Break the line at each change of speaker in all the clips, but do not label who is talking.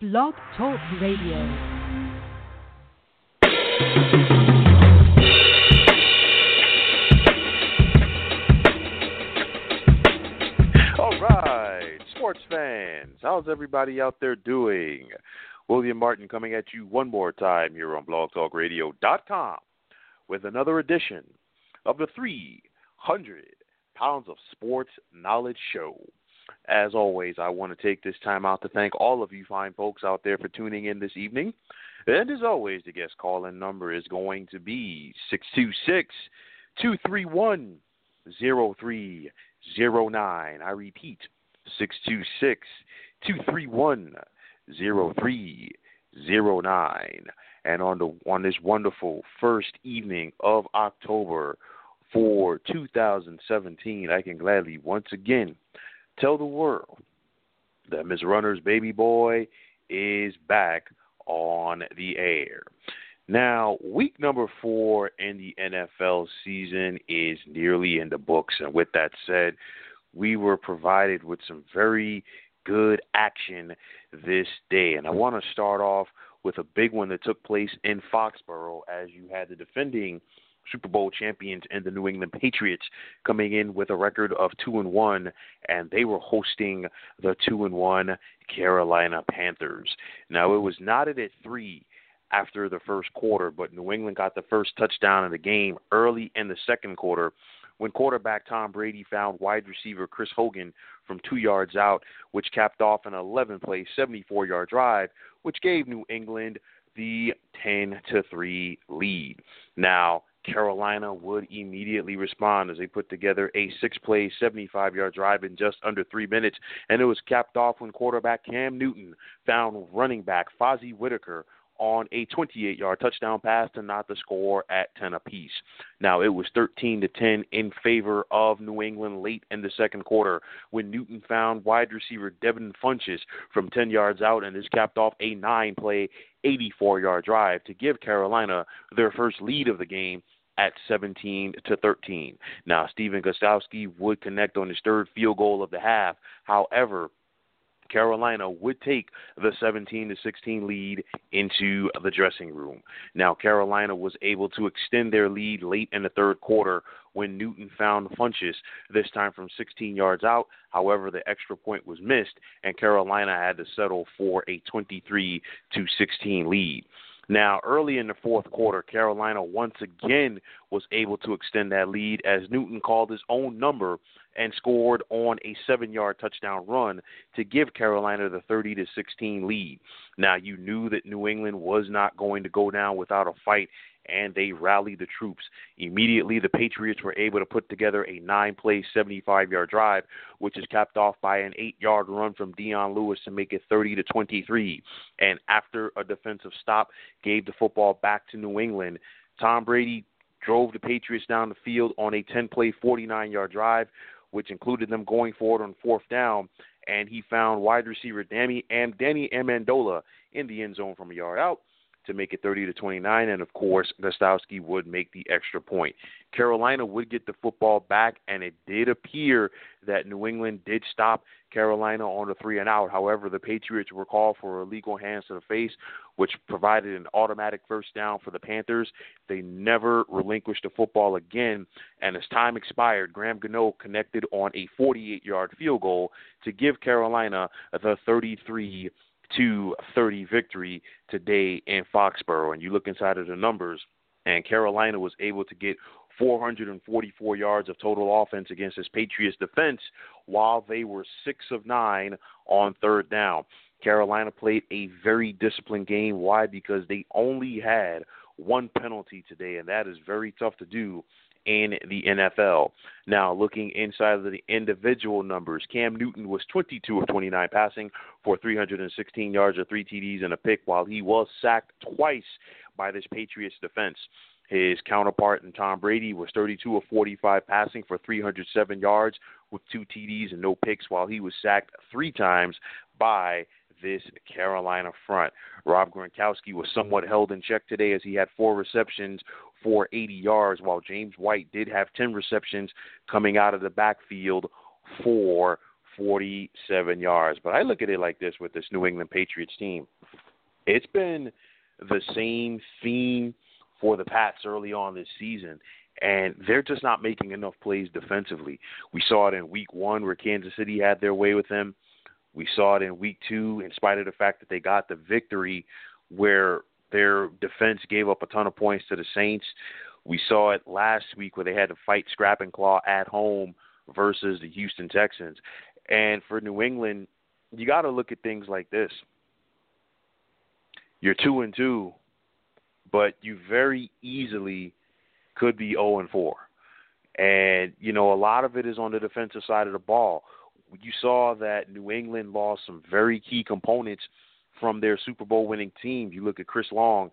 Blog Talk Radio.
All right, sports fans, how's everybody out there doing? William Martin coming at you one more time here on blogtalkradio.com with another edition of the 300 Pounds of Sports Knowledge Show. As always, I want to take this time out to thank all of you fine folks out there for tuning in this evening. And as always, the guest call in number is going to be 626 231 0309. I repeat, 626 231 0309. And on the on this wonderful first evening of October for 2017, I can gladly once again tell the world that Ms. Runner's baby boy is back on the air. Now, week number four in the NFL season is nearly in the books. And with that said, we were provided with some very good action this day. And I want to start off with a big one that took place in Foxborough as you had the defending Super Bowl champions and the New England Patriots coming in with a record of two and one, and they were hosting the two and one Carolina Panthers. Now it was knotted at three after the first quarter, but New England got the first touchdown of the game early in the second quarter when quarterback Tom Brady found wide receiver Chris Hogan from two yards out, which capped off an 11 play, 74 yard drive, which gave New England the 10 to 3 lead. Now, Carolina would immediately respond as they put together a six play, 75 yard drive in just under three minutes. And it was capped off when quarterback Cam Newton found running back Fozzie Whitaker on a 28 yard touchdown pass to knot the score at 10 apiece. Now, it was 13 to 10 in favor of New England late in the second quarter when Newton found wide receiver Devin Funchess from 10 yards out, and this capped off a nine play, 84 yard drive to give Carolina their first lead of the game at 17 to 13. Now, Stephen Gostkowski would connect on his third field goal of the half. However, Carolina would take the 17 to 16 lead into the dressing room. Now, Carolina was able to extend their lead late in the third quarter when Newton found Funchess, this time from 16 yards out. However, the extra point was missed, and Carolina had to settle for a 23 to 16 lead. Now, early in the fourth quarter, Carolina once again was able to extend that lead as Newton called his own number and scored on a seven-yard touchdown run to give Carolina the 30 to 16 lead. Now, you knew that New England was not going to go down without a fight, and they rallied the troops. Immediately, the Patriots were able to put together a nine play, 75 yard drive, which is capped off by an eight yard run from Dion Lewis to make it 30 to 23. And after a defensive stop gave the football back to New England, Tom Brady drove the Patriots down the field on a 10 play, 49 yard drive, which included them going forward on fourth down. And he found wide receiver Danny, Danny Amendola in the end zone from a yard out to make it 30 to 29, and of course, Gostkowski would make the extra point. Carolina would get the football back, and it did appear that New England did stop Carolina on the three and out. However, the Patriots were called for illegal hands to the face, which provided an automatic first down for the Panthers. They never relinquished the football again, and as time expired, Graham Gano connected on a 48 yard field goal to give Carolina the 33 to 30 victory today in Foxborough. And you look inside of the numbers, and Carolina was able to get 444 yards of total offense against this Patriots defense while they were 6 of 9 on third down. Carolina played a very disciplined game. Why? Because they only had one penalty today, and that is very tough to do in the NFL. Now, looking inside of the individual numbers, Cam Newton was 22 of 29 passing for 316 yards or three TDs and a pick, while he was sacked twice by this Patriots defense. His counterpart in Tom Brady was 32 of 45 passing for 307 yards with two TDs and no picks, while he was sacked three times by this Carolina front. Rob Gronkowski was somewhat held in check today as he had four receptions for 80 yards, while James White did have 10 receptions coming out of the backfield for 47 yards. But I look at it like this with this New England Patriots team. It's been the same theme for the Pats early on this season, and they're just not making enough plays defensively. We saw it in week one where Kansas City had their way with them. We saw it in week two, in spite of the fact that they got the victory, where their defense gave up a ton of points to the Saints. We saw it last week where they had to fight scrap and claw at home versus the Houston Texans. And for New England, you got to look at things like this. You're two and two, but you very easily could be zero oh and four. And you know, a lot of it is on the defensive side of the ball. You saw that New England lost some very key components from their Super Bowl winning team. You look at Chris Long,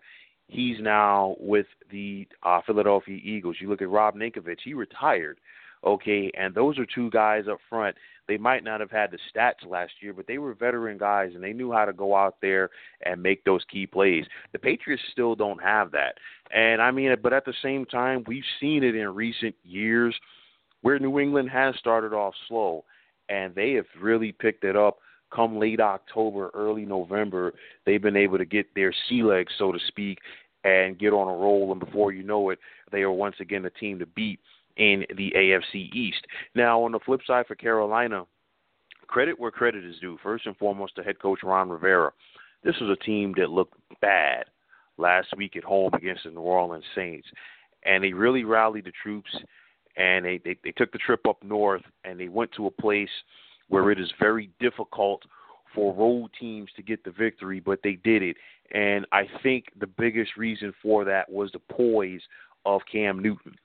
he's now with the uh, Philadelphia Eagles. You look at Rob Ninkovich, he retired. Okay, and those are two guys up front. They might not have had the stats last year, but they were veteran guys and they knew how to go out there and make those key plays. The Patriots still don't have that. And I mean, but at the same time, we've seen it in recent years where New England has started off slow and they have really picked it up come late October, early November, they've been able to get their sea legs, so to speak, and get on a roll. And before you know it, they are once again the team to beat in the AFC East. Now, on the flip side for Carolina, credit where credit is due. First and foremost, to head coach Ron Rivera. This was a team that looked bad last week at home against the New Orleans Saints, and they really rallied the troops. And they, they they took the trip up north, and they went to a place where it is very difficult for road teams to get the victory, but they did it. And I think the biggest reason for that was the poise of Cam Newton.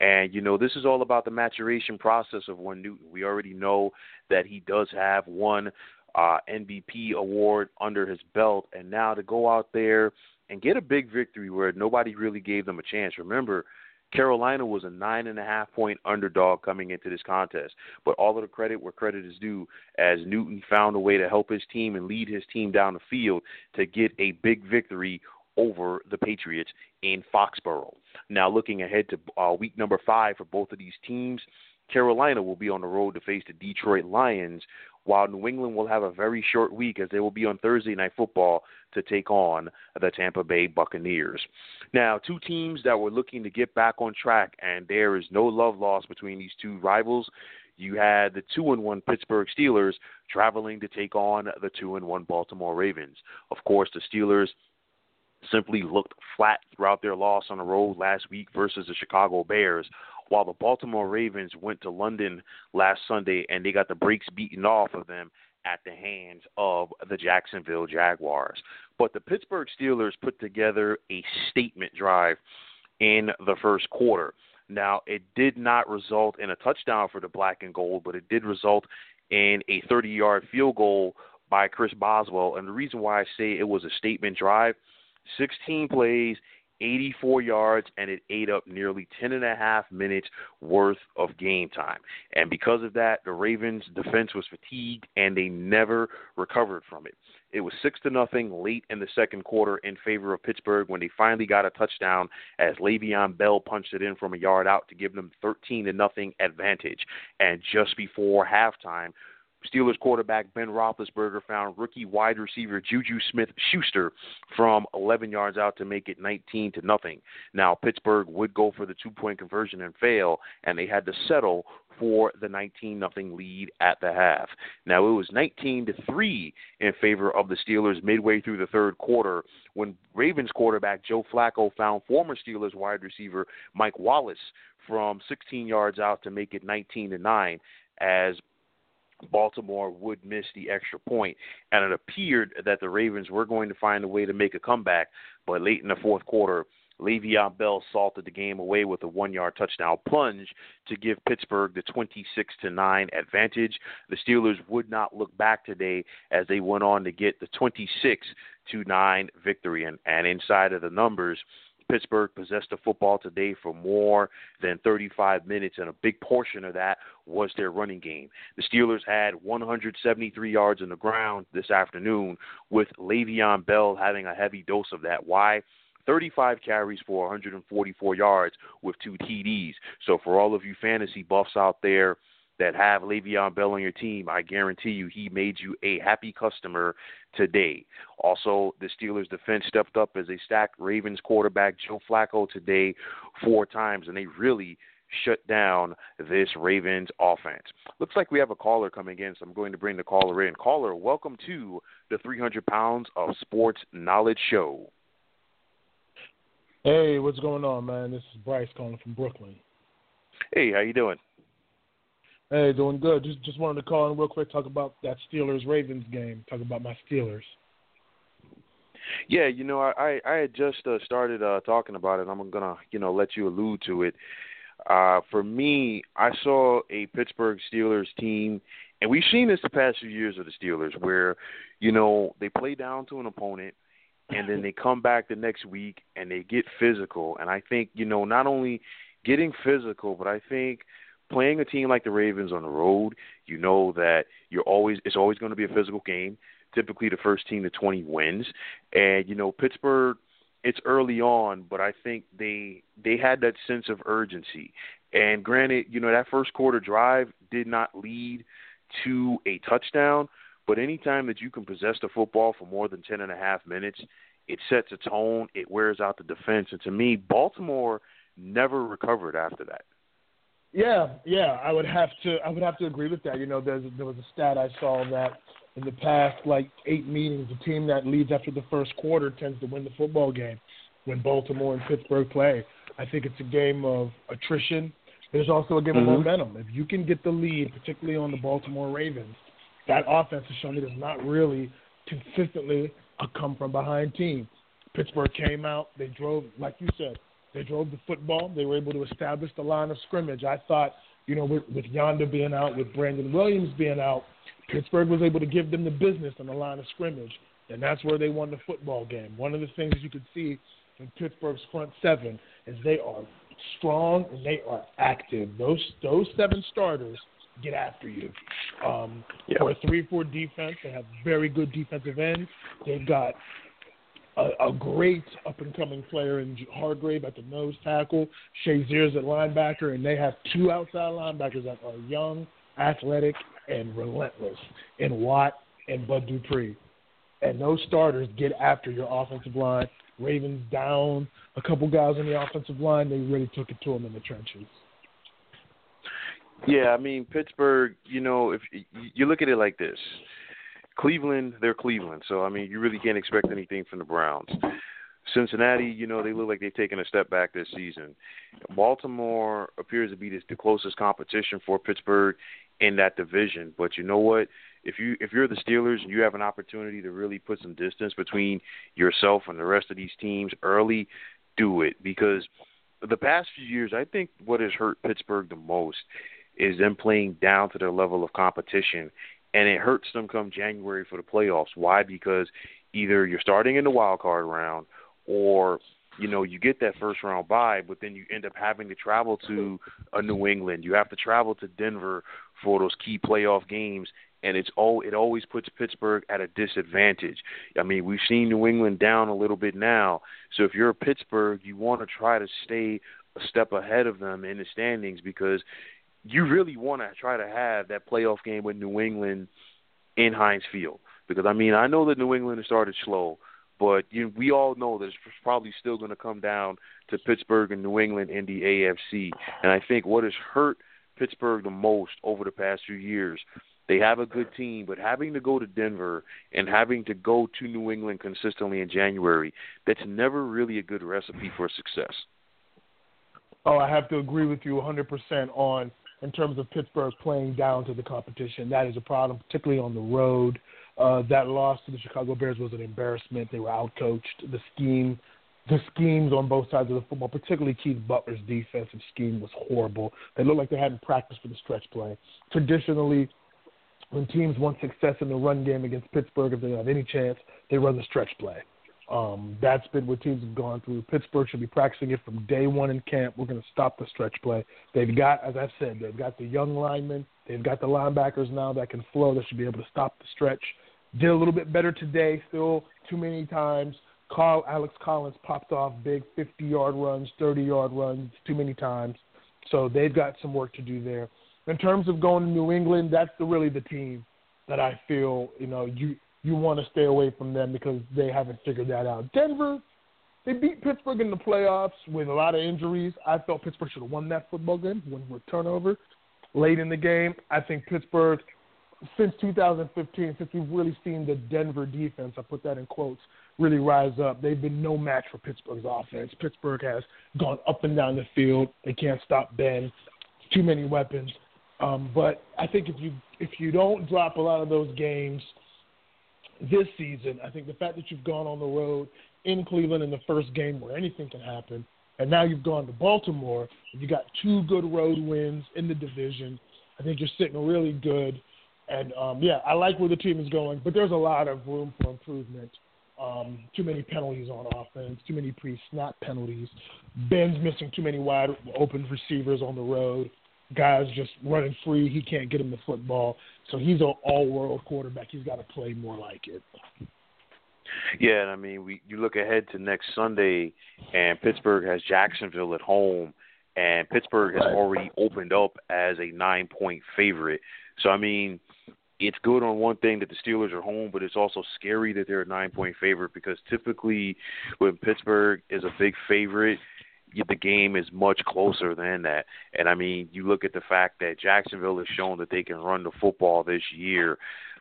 And, you know, this is all about the maturation process of one Newton. We already know that he does have one uh, MVP award under his belt. And now to go out there and get a big victory where nobody really gave them a chance. Remember, Carolina was a nine and a half point underdog coming into this contest. But all of the credit where credit is due, as Newton found a way to help his team and lead his team down the field to get a big victory over the Patriots in Foxborough. Now, looking ahead to uh, week number five for both of these teams, Carolina will be on the road to face the Detroit Lions, while New England will have a very short week as they will be on Thursday Night Football to take on the Tampa Bay Buccaneers. Now, two teams that were looking to get back on track, and there is no love lost between these two rivals. You had the two and one Pittsburgh Steelers traveling to take on the two and one Baltimore Ravens. Of course, the Steelers simply looked flat throughout their loss on the road last week versus the Chicago Bears, while the Baltimore Ravens went to London last Sunday and they got the brakes beaten off of them at the hands of the Jacksonville Jaguars. But the Pittsburgh Steelers put together a statement drive in the first quarter. Now, it did not result in a touchdown for the black and gold, but it did result in a 30 yard field goal by Chris Boswell. And the reason why I say it was a statement drive 16 plays, 84 yards, and it ate up nearly 10 and a half minutes worth of game time. And because of that, the Ravens' defense was fatigued and they never recovered from it. It was six to nothing late in the second quarter in favor of Pittsburgh when they finally got a touchdown as Le'Veon Bell punched it in from a yard out to give them 13 to nothing advantage. And just before halftime, Steelers quarterback Ben Roethlisberger found rookie wide receiver Juju Smith-Schuster from 11 yards out to make it 19 to nothing. Now Pittsburgh would go for the two-point conversion and fail, and they had to settle for the 19 nothing lead at the half. Now it was 19 to 3 in favor of the Steelers midway through the third quarter when Ravens quarterback Joe Flacco found former Steelers wide receiver Mike Wallace from 16 yards out to make it 19 to 9 as Baltimore would miss the extra point, and it appeared that the Ravens were going to find a way to make a comeback. But late in the fourth quarter, Le'Veon Bell salted the game away with a one-yard touchdown plunge to give Pittsburgh the 26 to 9 advantage. The Steelers would not look back today as they went on to get the 26 to 9 victory. And, and inside of the numbers, Pittsburgh possessed the football today for more than 35 minutes, and a big portion of that was their running game. The Steelers had 173 yards on the ground this afternoon, with Le'Veon Bell having a heavy dose of that. Why? 35 carries for 144 yards with two TDs. So for all of you fantasy buffs out there, that have Le'Veon Bell on your team, I guarantee you he made you a happy customer today. Also, the Steelers defense stepped up as they stacked Ravens quarterback Joe Flacco today four times, and they really shut down this Ravens offense. Looks like we have a caller coming in, so I'm going to bring the caller in. Caller, welcome to the 300 Pounds of Sports Knowledge Show.
Hey, what's going on, man? This is Bryce calling from Brooklyn.
Hey, how you doing?
Hey, doing good. Just just wanted to call in real quick, talk about that Steelers Ravens game. Talk about my Steelers.
Yeah, you know, I I had just uh, started uh, talking about it. I'm gonna you know let you allude to it. Uh, for me, I saw a Pittsburgh Steelers team, and we've seen this the past few years of the Steelers, where you know they play down to an opponent, and then they come back the next week and they get physical. And I think you know not only getting physical, but I think playing a team like the Ravens on the road, you know that you're always it's always going to be a physical game. Typically, the first team to 20 wins, and you know Pittsburgh it's early on, but I think they they had that sense of urgency. And granted, you know that first quarter drive did not lead to a touchdown, but anytime that you can possess the football for more than ten and a half minutes, it sets a tone. It wears out the defense, and to me, Baltimore never recovered after that.
Yeah, yeah, I would have to I would have to agree with that. You know, there's there was a stat I saw that in the past like eight meetings, the team that leads after the first quarter tends to win the football game. When Baltimore and Pittsburgh play, I think it's a game of attrition. There's also a game mm-hmm. of momentum. If you can get the lead, particularly on the Baltimore Ravens, that offense has shown it is not really consistently a come from behind team. Pittsburgh came out, they drove, like you said, they drove the football. They were able to establish the line of scrimmage. I thought, you know, with, with Yanda being out, with Brandon Williams being out, Pittsburgh was able to give them the business on the line of scrimmage, and that's where they won the football game. One of the things you could see in Pittsburgh's front seven is they are strong and they are active. Those those seven starters get after you. Um, yeah. For a three-four defense, they have very good defensive ends. They've got a, a great up-and-coming player in Hargrave at the nose tackle, Shazier's at linebacker, and they have two outside linebackers that are young, athletic, and relentless in Watt and Bud Dupree. And those starters get after your offensive line. Ravens down a couple guys on the offensive line. They really took it to them in the trenches.
Yeah, I mean Pittsburgh. You know, if you look at it like this, Cleveland, they're Cleveland. So I mean, you really can't expect anything from the Browns. Cincinnati, you know, they look like they've taken a step back this season. Baltimore appears to be the closest competition for Pittsburgh in that division. But you know what? If you if you're the Steelers and you have an opportunity to really put some distance between yourself and the rest of these teams early, do it because the past few years, I think what has hurt Pittsburgh the most is them playing down to their level of competition, and it hurts them come January for the playoffs. Why? Because either you're starting in the wild card round, or you know, you get that first round bye, but then you end up having to travel to a New England. You have to travel to Denver for those key playoff games, and it's all it always puts Pittsburgh at a disadvantage. I mean, we've seen New England down a little bit now, so if you're a Pittsburgh, you want to try to stay a step ahead of them in the standings because you really want to try to have that playoff game with New England in Heinz Field. Because I mean, I know that New England has started slow, but you, we all know that it's probably still going to come down to Pittsburgh and New England in the AFC. And I think what has hurt Pittsburgh the most over the past few years, they have a good team, but having to go to Denver and having to go to New England consistently in January, that's never really a good recipe for success.
Oh, I have to agree with you 100% on in terms of Pittsburgh playing down to the competition. That is a problem, particularly on the road. Uh, that loss to the Chicago Bears was an embarrassment. They were outcoached. The scheme, the schemes on both sides of the football, particularly Keith Butler's defensive scheme, was horrible. They looked like they hadn't practiced for the stretch play. Traditionally, when teams want success in the run game against Pittsburgh, if they have any chance, they run the stretch play. Um, that's been what teams have gone through. Pittsburgh should be practicing it from day one in camp. We're going to stop the stretch play. They've got, as I've said, they've got the young linemen. They've got the linebackers now that can flow. That should be able to stop the stretch. Did a little bit better today. Still too many times. Carl Alex Collins popped off big 50 yard runs, 30 yard runs too many times. So they've got some work to do there. in terms of going to New England, that's the, really the team that I feel you know you you want to stay away from them because they haven't figured that out. Denver, they beat Pittsburgh in the playoffs with a lot of injuries. I felt Pittsburgh should have won that football game, when with turnover late in the game. I think Pittsburgh, since 2015, since we've really seen the Denver defense, I put that in quotes, really rise up. They've been no match for Pittsburgh's offense. Pittsburgh has gone up and down the field. They can't stop Ben. Too many weapons. Um, but I think if you if you don't drop a lot of those games this season, I think the fact that you've gone on the road in Cleveland in the first game where anything can happen, and now you've gone to Baltimore, you got two good road wins in the division. I think you're sitting really good. And um, yeah, I like where the team is going, but there's a lot of room for improvement. Um, too many penalties on offense, too many pre-snap penalties. Ben's missing too many wide open receivers on the road. Guys just running free. He can't get him the football. So he's an all-world quarterback. He's got to play more like it.
Yeah, and I mean, we you look ahead to next Sunday, and Pittsburgh has Jacksonville at home, and Pittsburgh has already opened up as a nine-point favorite. So I mean, it's good on one thing that the Steelers are home, but it's also scary that they're a nine-point favorite because typically when Pittsburgh is a big favorite, the game is much closer than that. And I mean, you look at the fact that Jacksonville has shown that they can run the football this year.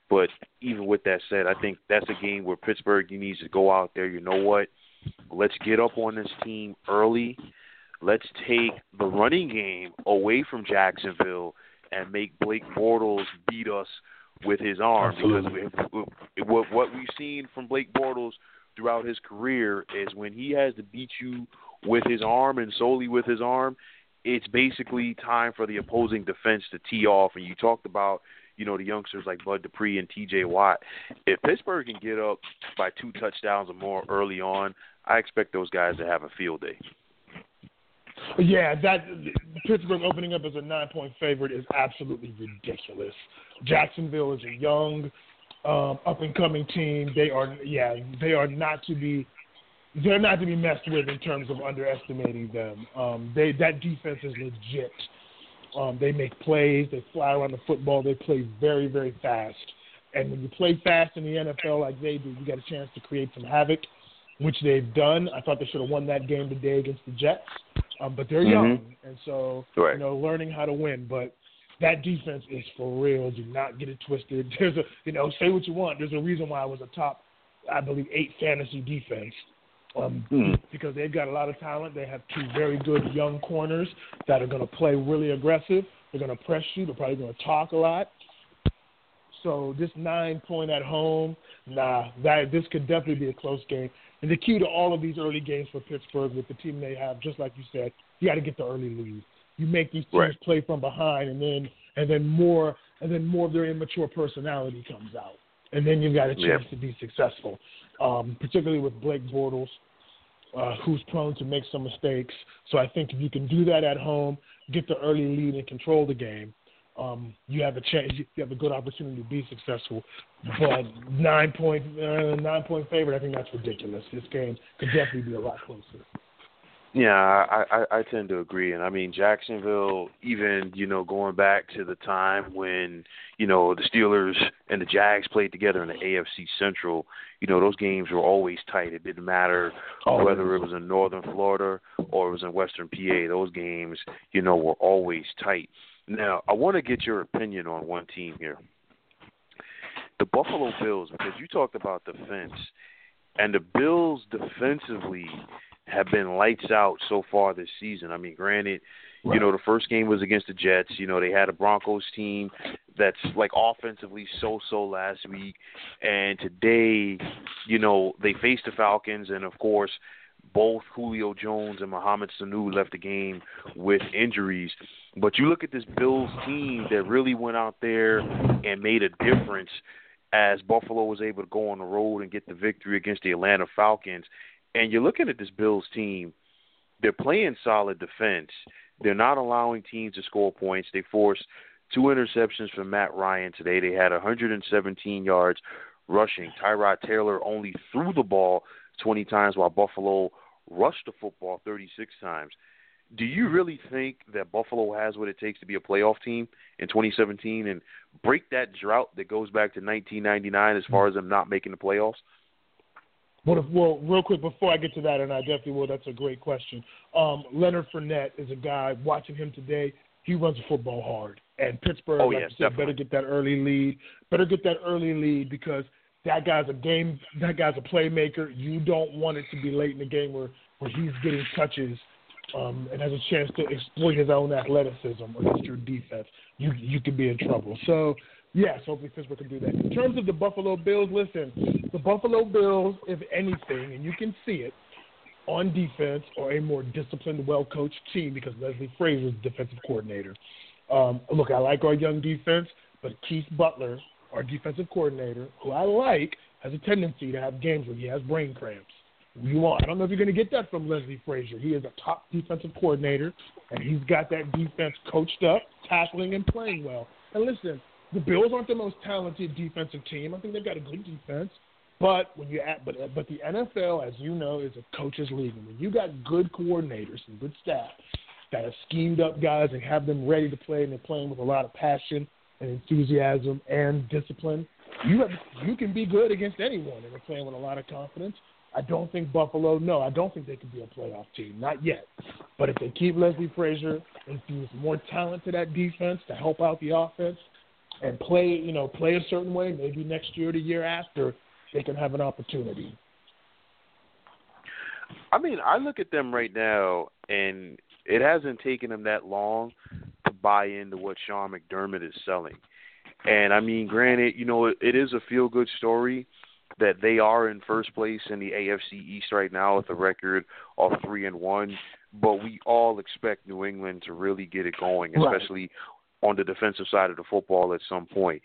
But even with that said, I think that's a game where Pittsburgh you needs to go out there. You know what? Let's get up on this team early. Let's take the running game away from Jacksonville and make Blake Bortles beat us with his arm
Absolutely.
because we, what what we've seen from Blake Bortles throughout his career is when he has to beat you with his arm and solely with his arm, it's basically time for the opposing defense to tee off. And you talked about you know, the youngsters like Bud Dupree and TJ Watt. If Pittsburgh can get up by two touchdowns or more early on, I expect those guys to have a field day.
Yeah, that Pittsburgh opening up as a nine point favorite is absolutely ridiculous. Jacksonville is a young, um, up and coming team. They are yeah, they are not to be they're not to be messed with in terms of underestimating them. Um, they that defense is legit. Um, they make plays. They fly around the football. They play very, very fast. And when you play fast in the NFL like they do, you got a chance to create some havoc, which they've done. I thought they should have won that game today against the Jets, um, but they're
mm-hmm.
young, and so
right.
you know, learning how to win. But that defense is for real. Do not get it twisted. There's a, you know, say what you want. There's a reason why I was a top, I believe, eight fantasy defense um,
mm.
because they've got a lot of talent. They have two very good young corners that are going to play really aggressive. They're going to press you. They're probably going to talk a lot. So this nine point at home, nah, that this could definitely be a close game. And the key to all of these early games for Pittsburgh with the team they have, just like you said, you got to get the early lead. You make these teams
right.
play from behind, and then and then more and then more of their immature personality comes out, and then you've got a chance
yeah.
to be successful um, particularly with Blake Bortles, uh, who's prone to make some mistakes. So I think if you can do that at home, get the early lead and control the game, um, you have a chance. You have a good opportunity to be successful. But nine point uh, nine point favorite, I think that's ridiculous. This game could definitely be a lot closer.
Yeah, I, I I tend to agree, and I mean Jacksonville. Even you know going back to the time when you know the Steelers and the Jags played together in the AFC Central. You know those games were always tight. It didn't matter oh,
always.
whether it was in Northern Florida or it was in Western PA. Those games, you know, were always tight. Now I want to get your opinion on one team here, the Buffalo Bills, because you talked about defense, and the Bills defensively have been lights out so far this season. I mean, granted, right. you know, the first game was against the Jets. You know, they had a Broncos team that's like offensively so so last week. And today, you know, they faced the Falcons and of course both Julio Jones and Mohamed Sanu left the game with injuries. But you look at this Bills team that really went out there and made a difference as Buffalo was able to go on the road and get the victory against the Atlanta Falcons. And you're looking at this Bills team, they're playing solid defense. They're not allowing teams to score points. They forced two interceptions from Matt Ryan today. They had 117 yards rushing. Tyrod Taylor only threw the ball 20 times while Buffalo rushed the football 36 times. do you really think that Buffalo has what it takes to be a playoff team in 2017 and break that drought that goes back to 1999 as far as them not making the playoffs?
Well, if, well, real quick before I get to that, and I definitely will. That's a great question. Um, Leonard Fournette is a guy. Watching him today, he runs the football hard, and Pittsburgh,
oh,
like
yeah,
you said, better get that early lead. Better get that early lead because that guy's a game. That guy's a playmaker. You don't want it to be late in the game where where he's getting touches um, and has a chance to exploit his own athleticism against your defense. You you could be in trouble. So yes, hopefully Pittsburgh can do that. In terms of the Buffalo Bills, listen, the Buffalo Bills, if anything, and you can see it on defense, are a more disciplined, well-coached team because Leslie Frazier is the defensive coordinator. Um, look, I like our young defense, but Keith Butler, our defensive coordinator, who I like, has a tendency to have games where he has brain cramps. You want? I don't know if you're going to get that from Leslie Frazier. He is a top defensive coordinator, and he's got that defense coached up, tackling and playing well. And listen, the Bills aren't the most talented defensive team. I think they've got a good defense. But when you add, but but the NFL, as you know, is a coaches league. And when you got good coordinators and good staff that have schemed up guys and have them ready to play, and they're playing with a lot of passion and enthusiasm and discipline, you have, you can be good against anyone, and they're playing with a lot of confidence. I don't think Buffalo. No, I don't think they could be a playoff team. Not yet. But if they keep Leslie Frazier, infuse more talent to that defense to help out the offense, and play, you know, play a certain way, maybe next year or the year after, they can have an opportunity.
I mean, I look at them right now, and it hasn't taken them that long to buy into what Sean McDermott is selling. And I mean, granted, you know, it, it is a feel good story that they are in first place in the AFC East right now with a record of three and one. But we all expect New England to really get it going, especially. On the defensive side of the football at some point.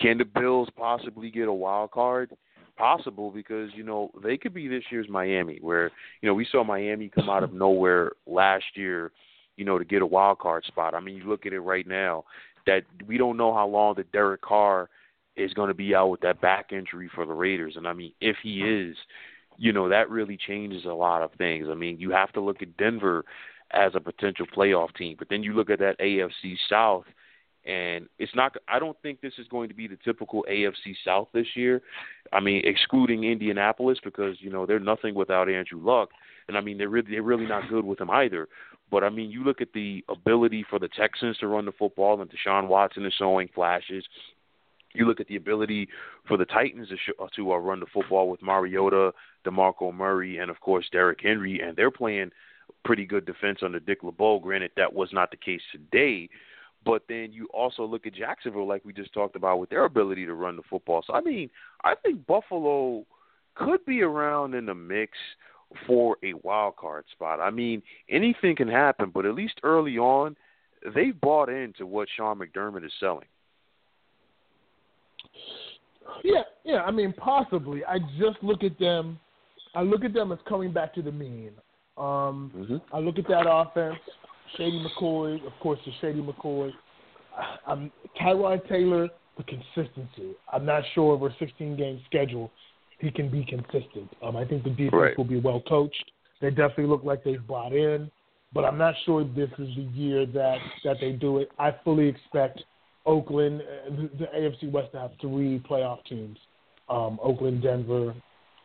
Can the Bills possibly get a wild card? Possible because you know they could be this year's Miami, where you know we saw Miami come out of nowhere last year, you know, to get a wild card spot. I mean, you look at it right now that we don't know how long that Derek Carr is going to be out with that back injury for the Raiders. And I mean, if he is, you know, that really changes a lot of things. I mean, you have to look at Denver as a potential playoff team, but then you look at that AFC South and it's not I don't think this is going to be the typical AFC South this year. I mean, excluding Indianapolis because, you know, they're nothing without Andrew Luck. And I mean, they're really they're really not good with him either. But I mean, you look at the ability for the Texans to run the football, and Deshaun Watson is showing flashes. You look at the ability for the Titans to, sh- to uh, run the football with Mariota, DeMarco Murray, and of course Derrick Henry, and they're playing pretty good defense under Dick LeBeau. Granted, that was not the case today, but then you also look at Jacksonville, like we just talked about, with their ability to run the football. So I mean, I think Buffalo could be around in the mix for a wild card spot. I mean, anything can happen, but at least early on, they've bought into what Sean McDermott is selling.
Yeah, yeah. I mean, possibly. I just look at them. I look at them as coming back to the mean. Um, mm-hmm. I look at that offense. Shady McCoy, of course, the Shady McCoy. I'm Tyrod Taylor. The consistency. I'm not sure over a 16 game schedule he can be consistent. Um, I think the defense right. will be well coached. They definitely look like they've brought in, but I'm not sure this is the year that that they do it. I fully expect Oakland, uh, the, the AFC West to have three playoff teams: um, Oakland, Denver,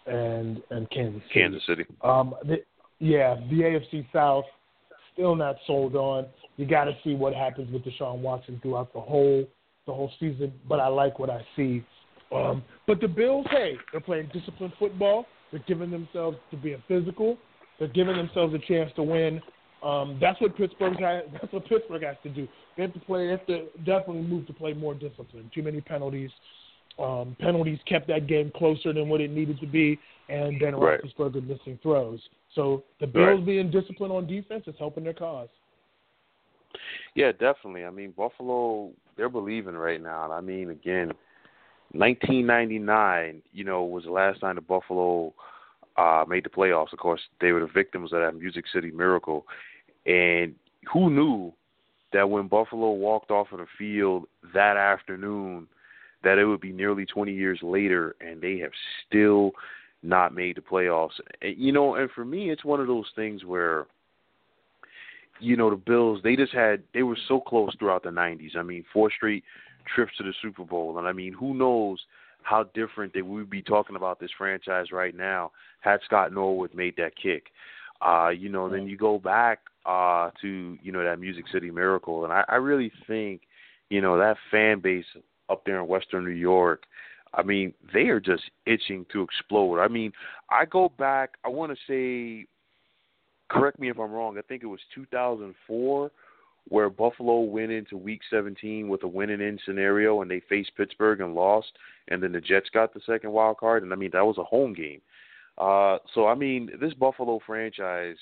and and Kansas City.
Kansas City.
Um, the, yeah, the AFC South still not sold on. You got to see what happens with Deshaun Watson throughout the whole the whole season. But I like what I see. Um, but the Bills, hey, they're playing disciplined football. They're giving themselves to be a physical. They're giving themselves a chance to win. Um, that's what Pittsburgh has, that's what Pittsburgh has to do. They have to play. They have to definitely move to play more discipline. Too many penalties. Um, penalties kept that game closer than what it needed to be, and then
right.
Roethlisberger missing throws. So the Bills right. being disciplined on defense is helping their cause.
Yeah, definitely. I mean, Buffalo, they're believing right now. I mean, again, 1999, you know, was the last time the Buffalo uh, made the playoffs. Of course, they were the victims of that Music City miracle. And who knew that when Buffalo walked off of the field that afternoon, that it would be nearly 20 years later, and they have still not made the playoffs. You know, and for me, it's one of those things where you know, the Bills, they just had they were so close throughout the 90s. I mean, four straight trips to the Super Bowl, and I mean, who knows how different that we'd be talking about this franchise right now had Scott Norwood made that kick. Uh, you know, then you go back uh to, you know, that Music City Miracle and I, I really think, you know, that fan base up there in western New York, I mean, they are just itching to explode. I mean, I go back I wanna say correct me if I'm wrong, I think it was two thousand four where Buffalo went into Week 17 with a winning in scenario, and they faced Pittsburgh and lost, and then the Jets got the second wild card, and I mean that was a home game. Uh, so I mean, this Buffalo franchise,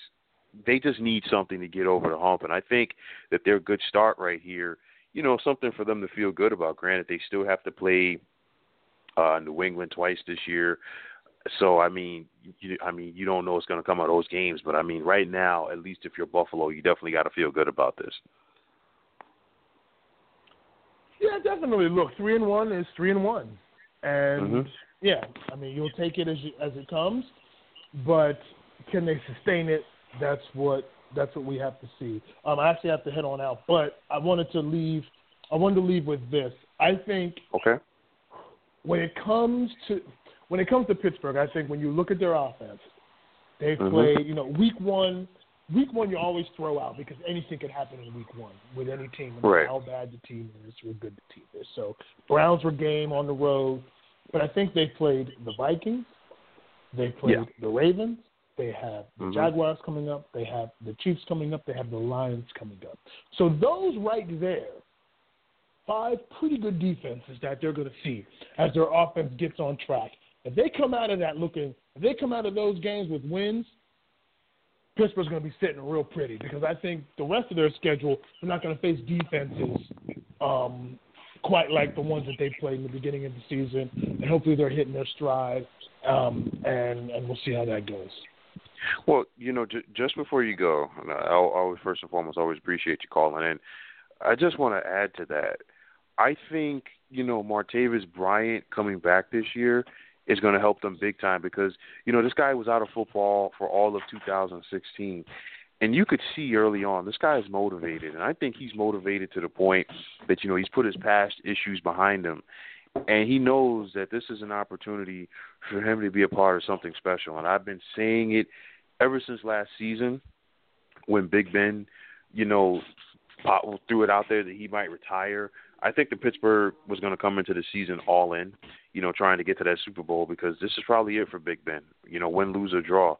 they just need something to get over the hump, and I think that their good start right here, you know, something for them to feel good about. Granted, they still have to play uh, New England twice this year. So I mean, you, I mean, you don't know what's going to come out of those games, but I mean, right now, at least if you're Buffalo, you definitely got to feel good about this.
Yeah, definitely. Look, three and one is three and one, and
mm-hmm.
yeah, I mean, you'll take it as you, as it comes, but can they sustain it? That's what that's what we have to see. Um, I actually have to head on out, but I wanted to leave. I wanted to leave with this. I think
okay.
When it comes to when it comes to Pittsburgh, I think when you look at their offense, they
mm-hmm.
play. You know, week one, week one you always throw out because anything can happen in week one with any team, no
right.
how bad the team is or good the team is. So Browns were game on the road, but I think they played the Vikings, they played
yeah.
the Ravens, they have the
mm-hmm.
Jaguars coming up, they have the Chiefs coming up, they have the Lions coming up. So those right there five pretty good defenses that they're going to see as their offense gets on track. If they come out of that looking, if they come out of those games with wins, Pittsburgh's going to be sitting real pretty because I think the rest of their schedule they're not going to face defenses um, quite like the ones that they played in the beginning of the season, and hopefully they're hitting their stride, um, and and we'll see how that goes.
Well, you know, j- just before you go, I always first and foremost always appreciate you calling in. I just want to add to that. I think you know Martavis Bryant coming back this year is going to help them big time because you know this guy was out of football for all of 2016 and you could see early on this guy is motivated and I think he's motivated to the point that you know he's put his past issues behind him and he knows that this is an opportunity for him to be a part of something special and I've been saying it ever since last season when Big Ben you know threw it out there that he might retire I think the Pittsburgh was going to come into the season all in, you know, trying to get to that Super Bowl because this is probably it for Big Ben. You know, win, lose or draw.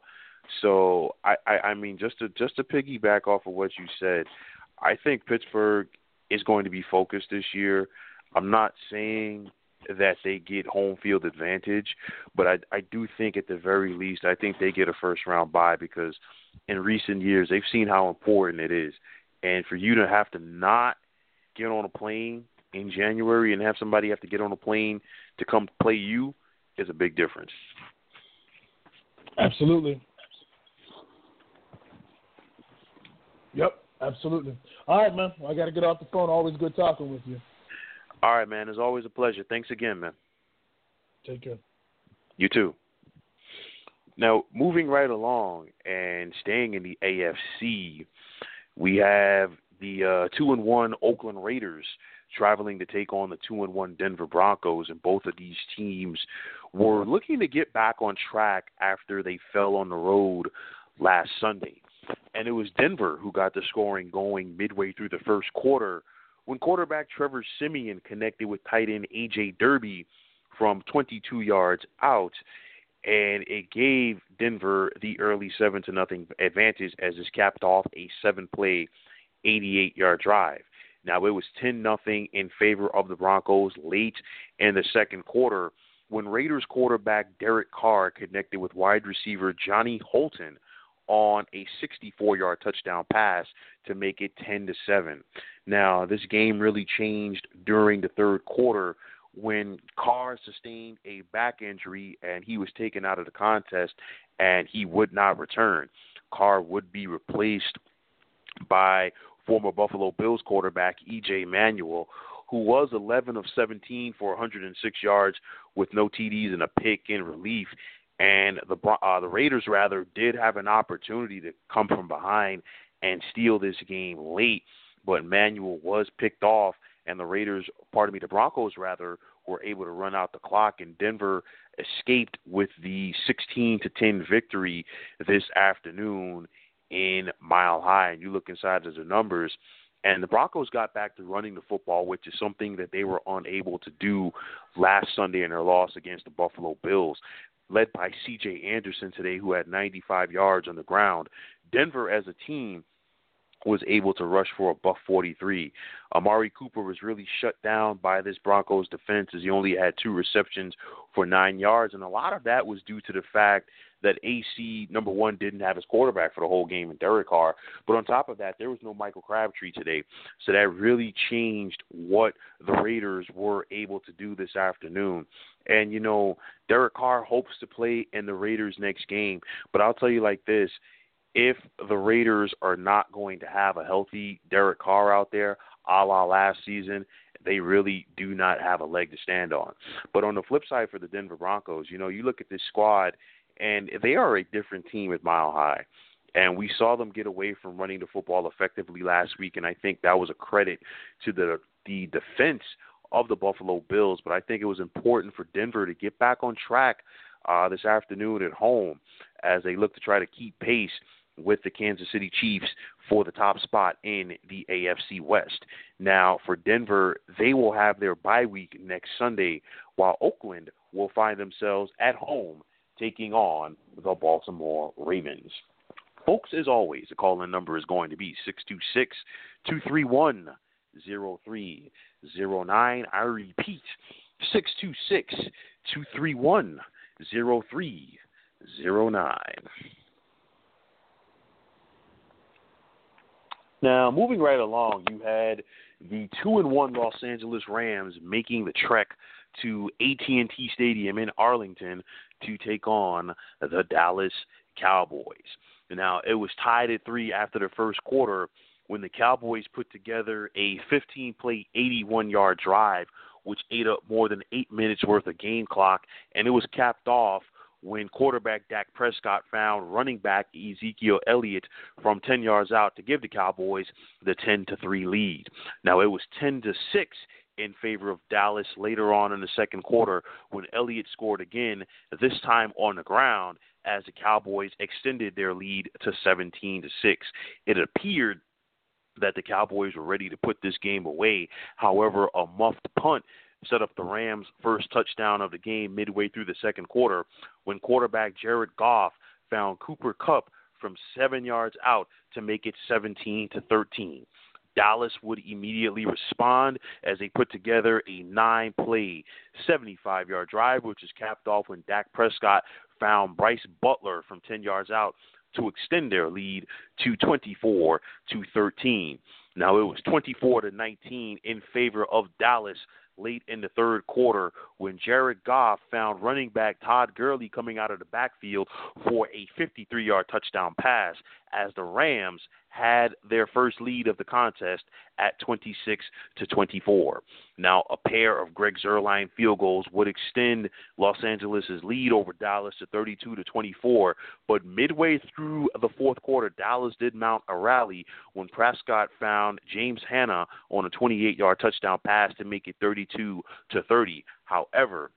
So I, I, I mean, just to just to piggyback off of what you said, I think Pittsburgh is going to be focused this year. I'm not saying that they get home field advantage, but I I do think at the very least I think they get a first round bye because in recent years they've seen how important it is. And for you to have to not get on a plane in January and have somebody have to get on a plane to come play you is a big difference.
Absolutely. Yep, absolutely. All right, man. Well, I got to get off the phone. Always good talking with you.
All right, man. It's always a pleasure. Thanks again, man.
Take care.
You too. Now, moving right along and staying in the AFC, we have the uh, two and one Oakland Raiders traveling to take on the two and one Denver Broncos, and both of these teams were looking to get back on track after they fell on the road last Sunday. And it was Denver who got the scoring going midway through the first quarter when quarterback Trevor Siemian connected with tight end AJ Derby from 22 yards out, and it gave Denver the early seven to nothing advantage as this capped off a seven-play 88-yard drive. Now it was 10 nothing in favor of the Broncos late in the second quarter when Raiders quarterback Derek Carr connected with wide receiver Johnny Holton on a 64-yard touchdown pass to make it 10 to 7. Now, this game really changed during the third quarter when Carr sustained a back injury and he was taken out of the contest and he would not return. Carr would be replaced by former Buffalo Bills quarterback E.J. Manuel, who was 11 of 17 for 106 yards with no TDs and a pick in relief. And the uh, the Raiders rather did have an opportunity to come from behind and steal this game late. But Manuel was picked off, and the Raiders, pardon me, the Broncos rather, were able to run out the clock, and Denver escaped with the 16 to 10 victory this afternoon in Mile High. And you look inside of the numbers, and the Broncos got back to running the football, which is something that they were unable to do last Sunday in their loss against the Buffalo Bills, led by C.J. Anderson today, who had 95 yards on the ground. Denver, as a team, was able to rush for a buck 43. Amari Cooper was really shut down by this Broncos defense as he only had two receptions for nine yards, and a lot of that was due to the fact that AC number one didn't have his quarterback for the whole game in Derek Carr. But on top of that, there was no Michael Crabtree today, so that really changed what the Raiders were able to do this afternoon. And you know, Derek Carr hopes to play in the Raiders next game, but I'll tell you like this: if the Raiders are not going to have a healthy Derek Carr out there, a la last season, they really do not have a leg to stand on. But on the flip side for the Denver Broncos, you know, you look at this squad and they are a different team at Mile High. And we saw them get away from running the football effectively last week, and I think that was a credit to the the defense of the Buffalo Bills. But I think it was important for Denver to get back on track uh, this afternoon at home as they look to try to keep pace with the Kansas City Chiefs for the top spot in the AFC West. Now, for Denver, they will have their bye week next Sunday, while Oakland will find themselves at home taking on the Baltimore Ravens. Folks, as always, the call in number is going to be 626 231 0309. I repeat, 626 231 0309. Now, moving right along, you had the two and one Los Angeles Rams making the trek to AT&T Stadium in Arlington to take on the Dallas Cowboys. Now, it was tied at 3 after the first quarter when the Cowboys put together a 15-play 81-yard drive which ate up more than 8 minutes worth of game clock and it was capped off when quarterback Dak Prescott found running back Ezekiel Elliott from 10 yards out to give the Cowboys the 10 to 3 lead. Now it was 10 to 6 in favor of Dallas later on in the second quarter when Elliott scored again, this time on the ground as the Cowboys extended their lead to 17 to 6. It appeared that the Cowboys were ready to put this game away. However, a muffed punt set up the Rams' first touchdown of the game midway through the second quarter when quarterback Jared Goff found Cooper Kupp from 7 yards out to make it 17 to 13. Dallas would immediately respond as they put together a nine play, 75 yard drive, which is capped off when Dak Prescott found Brice Butler from 10 yards out to extend their lead to 24 to 13. Now it was 24 to 19 in favor of Dallas late in the third quarter when Jared Goff found running back Todd Gurley coming out of the backfield for a 53 yard touchdown pass as the Rams had their first lead of the contest at 26 to 24. Now, a pair of Greg Zuerlein field goals would extend Los Angeles' lead over Dallas to 32 to 24, but midway through the fourth quarter, Dallas did mount a rally when Prescott found James Hanna on a 28-yard touchdown pass to make it 32 to 30. However,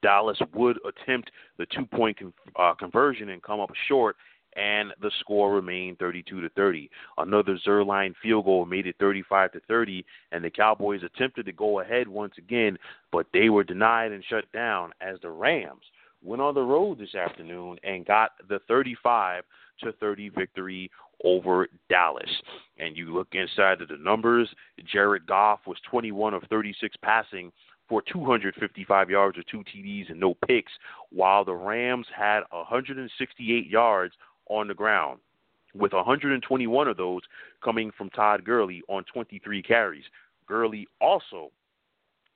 Dallas would attempt the two-point con- uh, conversion and come up short and the score remained 32 to 30. Another Zuerlein field goal made it 35 to 30, and the Cowboys attempted to go ahead once again, but they were denied and shut down as the Rams went on the road this afternoon and got the 35 to 30 victory over Dallas. And you look inside of the numbers, Jared Goff was 21 of 36 passing for 255 yards or two TDs and no picks, while the Rams had 168 yards on the ground, with 121 of those coming from Todd Gurley on 23 carries. Gurley also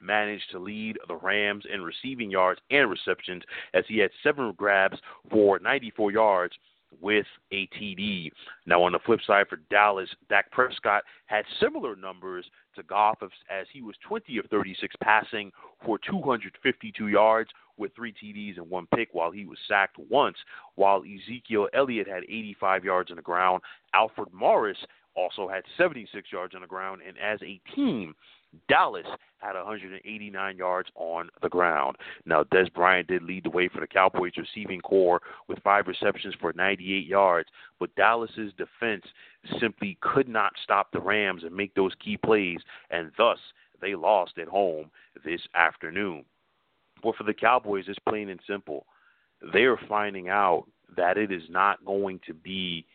managed to lead the Rams in receiving yards and receptions as he had seven grabs for 94 yards with a TD. Now, on the flip side for Dallas, Dak Prescott had similar numbers to Goff as he was 20 of 36 passing for 252 yards with three TDs and one pick while he was sacked once, while Ezekiel Elliott had 85 yards on the ground. Alfred Morris also had 76 yards on the ground, and as a team, Dallas had 189 yards on the ground. Now, Dez Bryant did lead the way for the Cowboys receiving corps with five receptions for 98 yards, but Dallas's defense simply could not stop the Rams and make those key plays, and thus they lost at home this afternoon. But for the Cowboys, it's plain and simple. They are finding out that it is not going to be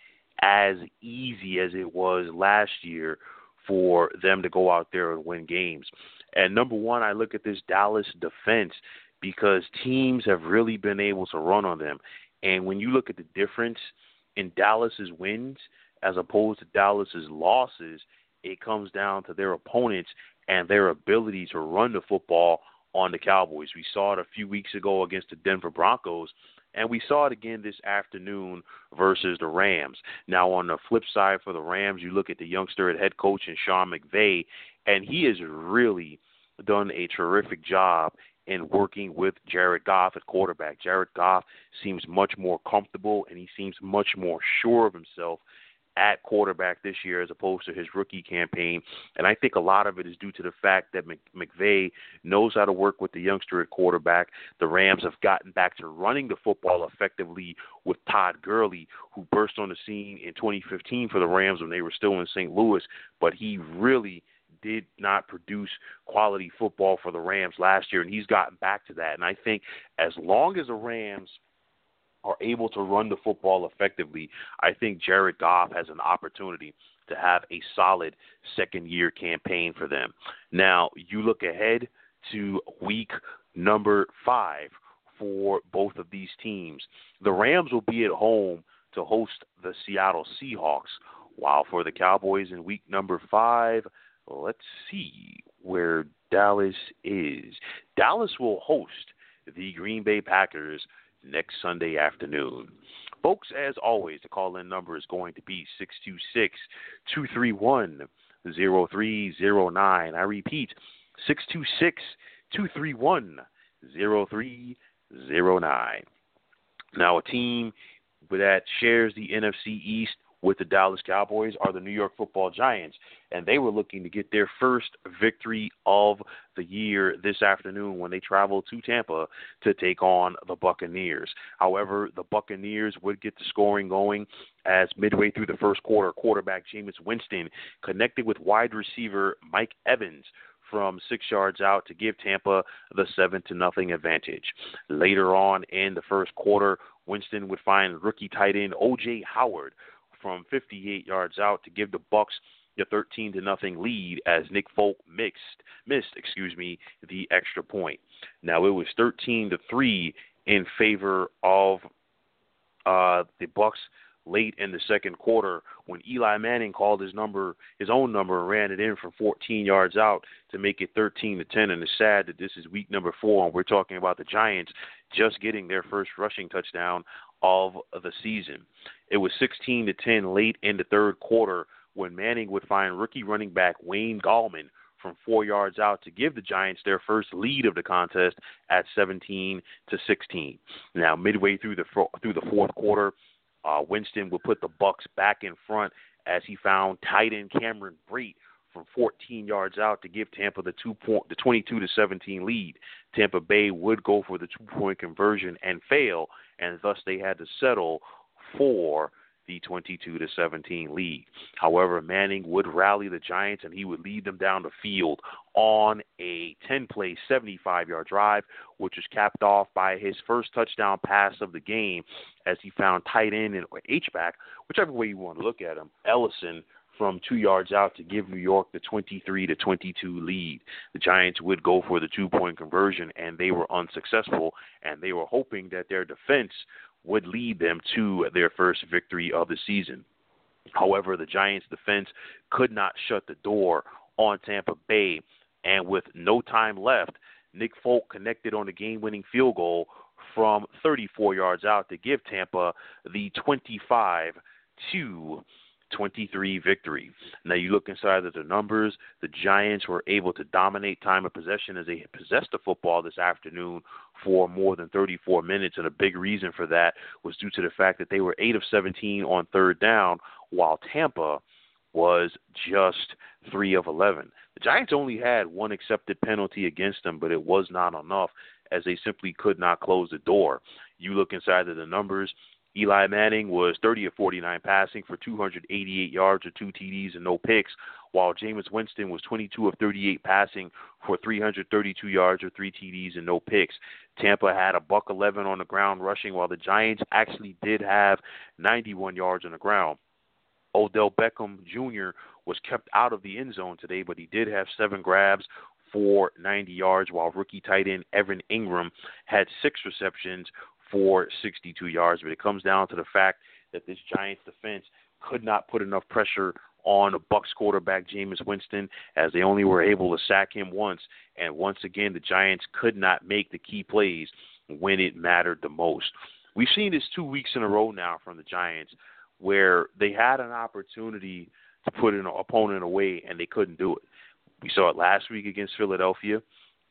as easy as it was last year for them to go out there and win games. And number one, I look at this Dallas defense because teams have really been able to run on them. And when you look at the difference in Dallas's wins as opposed to Dallas's losses, it comes down to their opponents and their ability to run the football on the Cowboys. We saw it a few weeks ago against the Denver Broncos, and we saw it again this afternoon versus the Rams. Now, on the flip side for the Rams, you look at the youngster at head coach and Sean McVay, and he has really done a terrific job in working with Jared Goff at quarterback. Jared Goff seems much more comfortable and he seems much more sure of himself at quarterback this year as opposed to his rookie campaign. And I think a lot of it is due to the fact that McVay knows how to work with the youngster at quarterback. The Rams have gotten back to running the football effectively with Todd Gurley, who burst on the scene in 2015 for the Rams when they were still in St. Louis, but he really did not produce quality football for the Rams last year, and he's gotten back to that. And I think as long as the Rams – are able to run the football effectively, I think Jared Goff has an opportunity to have a solid second year campaign for them. Now, you look ahead to week number five for both of these teams. The Rams will be at home to host the Seattle Seahawks, while for the Cowboys in week number five, let's see where Dallas is. Dallas will host the Green Bay Packers next Sunday afternoon. Folks, as always, the call in number is going to be 626 231 0309. I repeat, 626 231 0309. Now, a team that shares the NFC East with the Dallas Cowboys are the New York Football Giants, and they were looking to get their first victory of the year this afternoon when they travel to Tampa to take on the Buccaneers. However, the Buccaneers would get the scoring going as midway through the first quarter, quarterback Jameis Winston connected with wide receiver Mike Evans from six yards out to give Tampa the seven to nothing advantage. Later on in the first quarter, Winston would find rookie tight end OJ Howard from 58 yards out to give the Bucks the 13 to nothing lead as Nick Folk mixed missed, excuse me, the extra point. Now it was 13 to 3 in favor of uh, the Bucks late in the second quarter when Eli Manning called his number, his own number, and ran it in from 14 yards out to make it 13 to 10. And it's sad that this is week number four, and we're talking about the Giants just getting their first rushing touchdown of the season. It was 16 to 10 late in the third quarter when Manning would find rookie running back Wayne Gallman from four yards out to give the Giants their first lead of the contest at 17 to 16. Now, midway through the through the fourth quarter, uh, Winston would put the Bucks back in front as he found tight end Cameron Brate from 14 yards out to give Tampa the two point the 22 to 17 lead. Tampa Bay would go for the two point conversion and fail, and thus they had to settle for the 22 to 17 lead. However, Manning would rally the Giants and he would lead them down the field on a 10 play, 75 yard drive, which was capped off by his first touchdown pass of the game as he found tight end and H back, whichever way you want to look at him, Ellison from two yards out to give New York the 23 to 22 lead. The Giants would go for the two point conversion, and they were unsuccessful. And they were hoping that their defense would lead them to their first victory of the season. However, the Giants' defense could not shut the door on Tampa Bay, and with no time left, Nick Folk connected on the game winning field goal from 34 yards out to give Tampa the 25 to 23 victory. Now you look inside of the numbers, the Giants were able to dominate time of possession as they possessed the football this afternoon for more than 34 minutes and a big reason for that was due to the fact that they were 8 of 17 on third down while Tampa was just 3 of 11. The Giants only had one accepted penalty against them, but it was not enough as they simply could not close the door. You look inside of the numbers, Eli Manning was 30 of 49 passing for 288 yards or two TDs and no picks, while Jameis Winston was 22 of 38 passing for 332 yards or three TDs and no picks. Tampa had a buck 11 on the ground rushing, while the Giants actually did have 91 yards on the ground. Odell Beckham Jr. was kept out of the end zone today, but he did have seven grabs for 90 yards, while rookie tight end Evan Engram had six receptions for 62 yards. But it comes down to the fact that this Giants defense could not put enough pressure on Bucks quarterback Jameis Winston as they only were able to sack him once. And once again, the Giants could not make the key plays when it mattered the most. We've seen this two weeks in a row now from the Giants where they had an opportunity to put an opponent away and they couldn't do it. We saw it last week against Philadelphia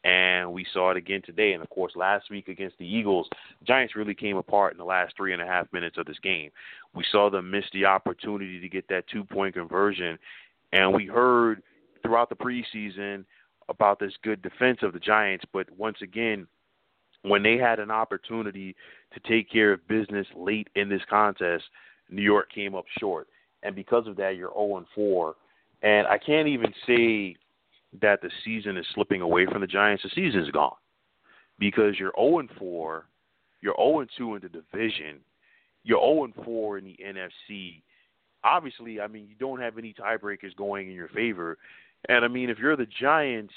and we saw it again today. And of course, last week against the Eagles, Giants really came apart in the last three and a half minutes of this game. We saw them miss the opportunity to get that two point conversion, and we heard throughout the preseason about this good defense of the Giants. But once again, when they had an opportunity to take care of business late in this contest, New York came up short, and because of that, you're 0 4. And I can't even say that the season is slipping away from the Giants, the season is gone because you're 0 4, you're 0 2 in the division, you're 0 4 in the NFC. Obviously, I mean you don't have any tiebreakers going in your favor, and I mean if you're the Giants,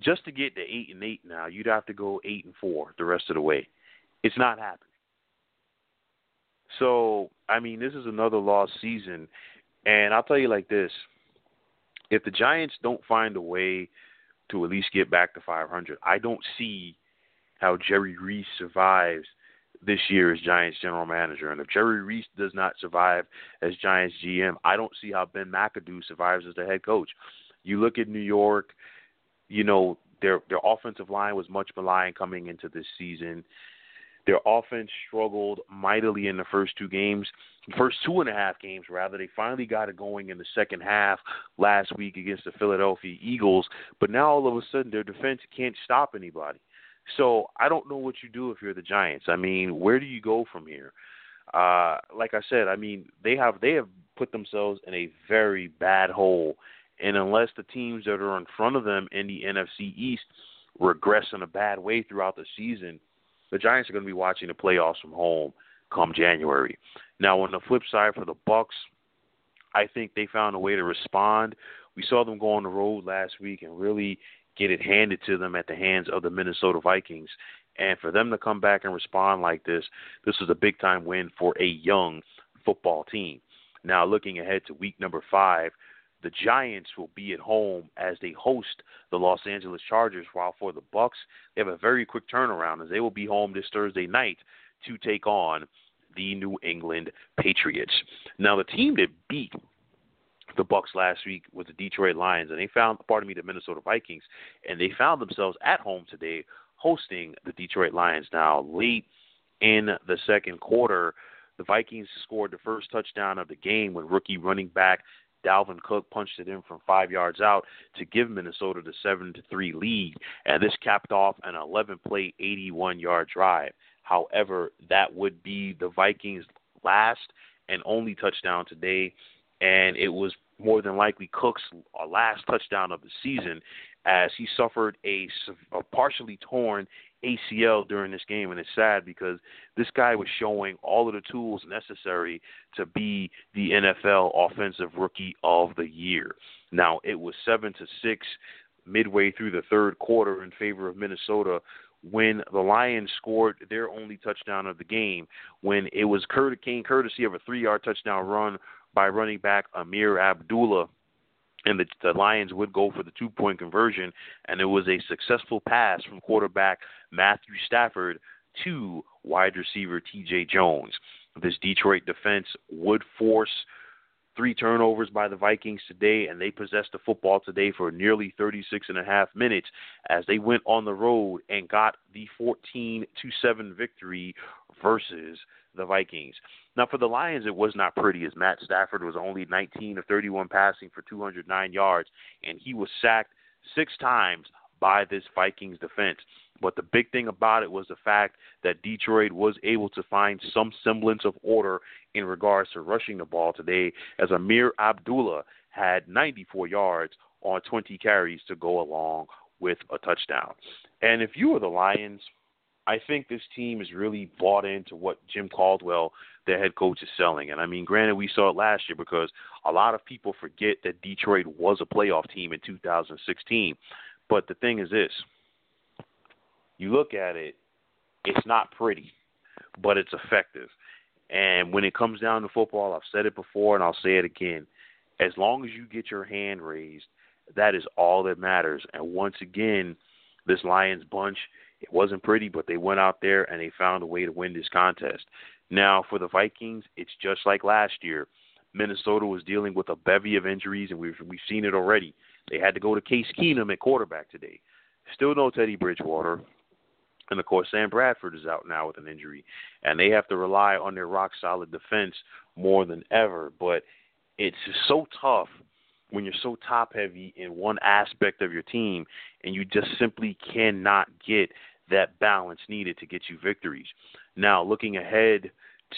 just to get to eight and eight now, you'd have to go eight and four the rest of the way. It's not happening. So I mean, this is another lost season, and I'll tell you like this: if the Giants don't find a way to at least get back to 500, I don't see how Jerry Reese survives this year as Giants general manager. And if Jerry Reese does not survive as Giants GM, I don't see how Ben McAdoo survives as the head coach. You look at New York, you know, their their offensive line was much maligned coming into this season. Their offense struggled mightily in the first two games, first two and a half games rather. They finally got it going in the second half last week against the Philadelphia Eagles, but now all of a sudden their defense can't stop anybody. So I don't know what you do if you're the Giants. I mean, where do you go from here? Uh, like I said, I mean they have they have put themselves in a very bad hole, and unless the teams that are in front of them in the NFC East regress in a bad way throughout the season the Giants are going to be watching the playoffs from home come January. Now, on the flip side for the Bucks, I think they found a way to respond. We saw them go on the road last week and really get it handed to them at the hands of the Minnesota Vikings. And for them to come back and respond like this, this was a big time win for a young football team. Now, looking ahead to week number five, the Giants will be at home as they host the Los Angeles Chargers, while for the Bucks, they have a very quick turnaround as they will be home this Thursday night to take on the New England Patriots. Now, the team that beat the Bucks last week was the Detroit Lions, and they found, pardon me, the Minnesota Vikings, and they found themselves at home today hosting the Detroit Lions. Now, late in the second quarter, the Vikings scored the first touchdown of the game when rookie running back Dalvin Cook punched it in from five yards out to give Minnesota the seven to three lead, and this capped off an 11-play, 81-yard drive. However, that would be the Vikings' last and only touchdown today, and it was more than likely Cook's last touchdown of the season, as he suffered a, a partially torn ACL during this game, and it's sad because this guy was showing all of the tools necessary to be the NFL Offensive Rookie of the Year. Now it was seven to six midway through the third quarter in favor of Minnesota when the Lions scored their only touchdown of the game when it was Kurt Kane courtesy of a three yard touchdown run by running back Ameer Abdullah and the, the Lions would go for the two point conversion, and it was a successful pass from quarterback Matthew Stafford to wide receiver TJ Jones. This Detroit defense would force three turnovers by the Vikings today, and they possessed the football today for nearly 36 and a half minutes as they went on the road and got the 14 to 7 victory versus the Vikings. Now, for the Lions, it was not pretty as Matt Stafford was only 19 of 31 passing for 209 yards, and he was sacked six times by this Vikings defense. But the big thing about it was the fact that Detroit was able to find some semblance of order in regards to rushing the ball today, as Ameer Abdullah had 94 yards on 20 carries to go along with a touchdown. And if you were the Lions, I think this team is really bought into what Jim Caldwell, their head coach, is selling. And I mean, granted, we saw it last year because a lot of people forget that Detroit was a playoff team in 2016. But the thing is this you look at it, it's not pretty, but it's effective. And when it comes down to football, I've said it before and I'll say it again. As long as you get your hand raised, that is all that matters. And once again, this Lions bunch, it wasn't pretty, but they went out there and they found a way to win this contest. Now, for the Vikings, it's just like last year. Minnesota was dealing with a bevy of injuries, and we've we've seen it already. They had to go to Case Keenum at quarterback today. Still no Teddy Bridgewater. And of course, Sam Bradford is out now with an injury, and they have to rely on their rock solid defense more than ever. But it's so tough when you're so top heavy in one aspect of your team, and you just simply cannot get that balance needed to get you victories. Now, looking ahead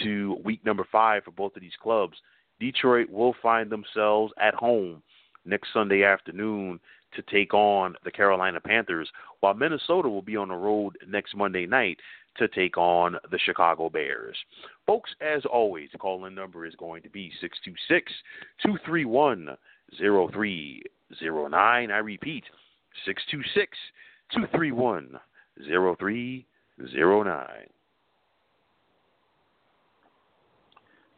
to week number five for both of these clubs, Detroit will find themselves at home next Sunday afternoon to take on the Carolina Panthers, while Minnesota will be on the road next Monday night to take on the Chicago Bears. Folks, as always, the call in number is going to be 626 231 0309. I repeat, 626 231 0309.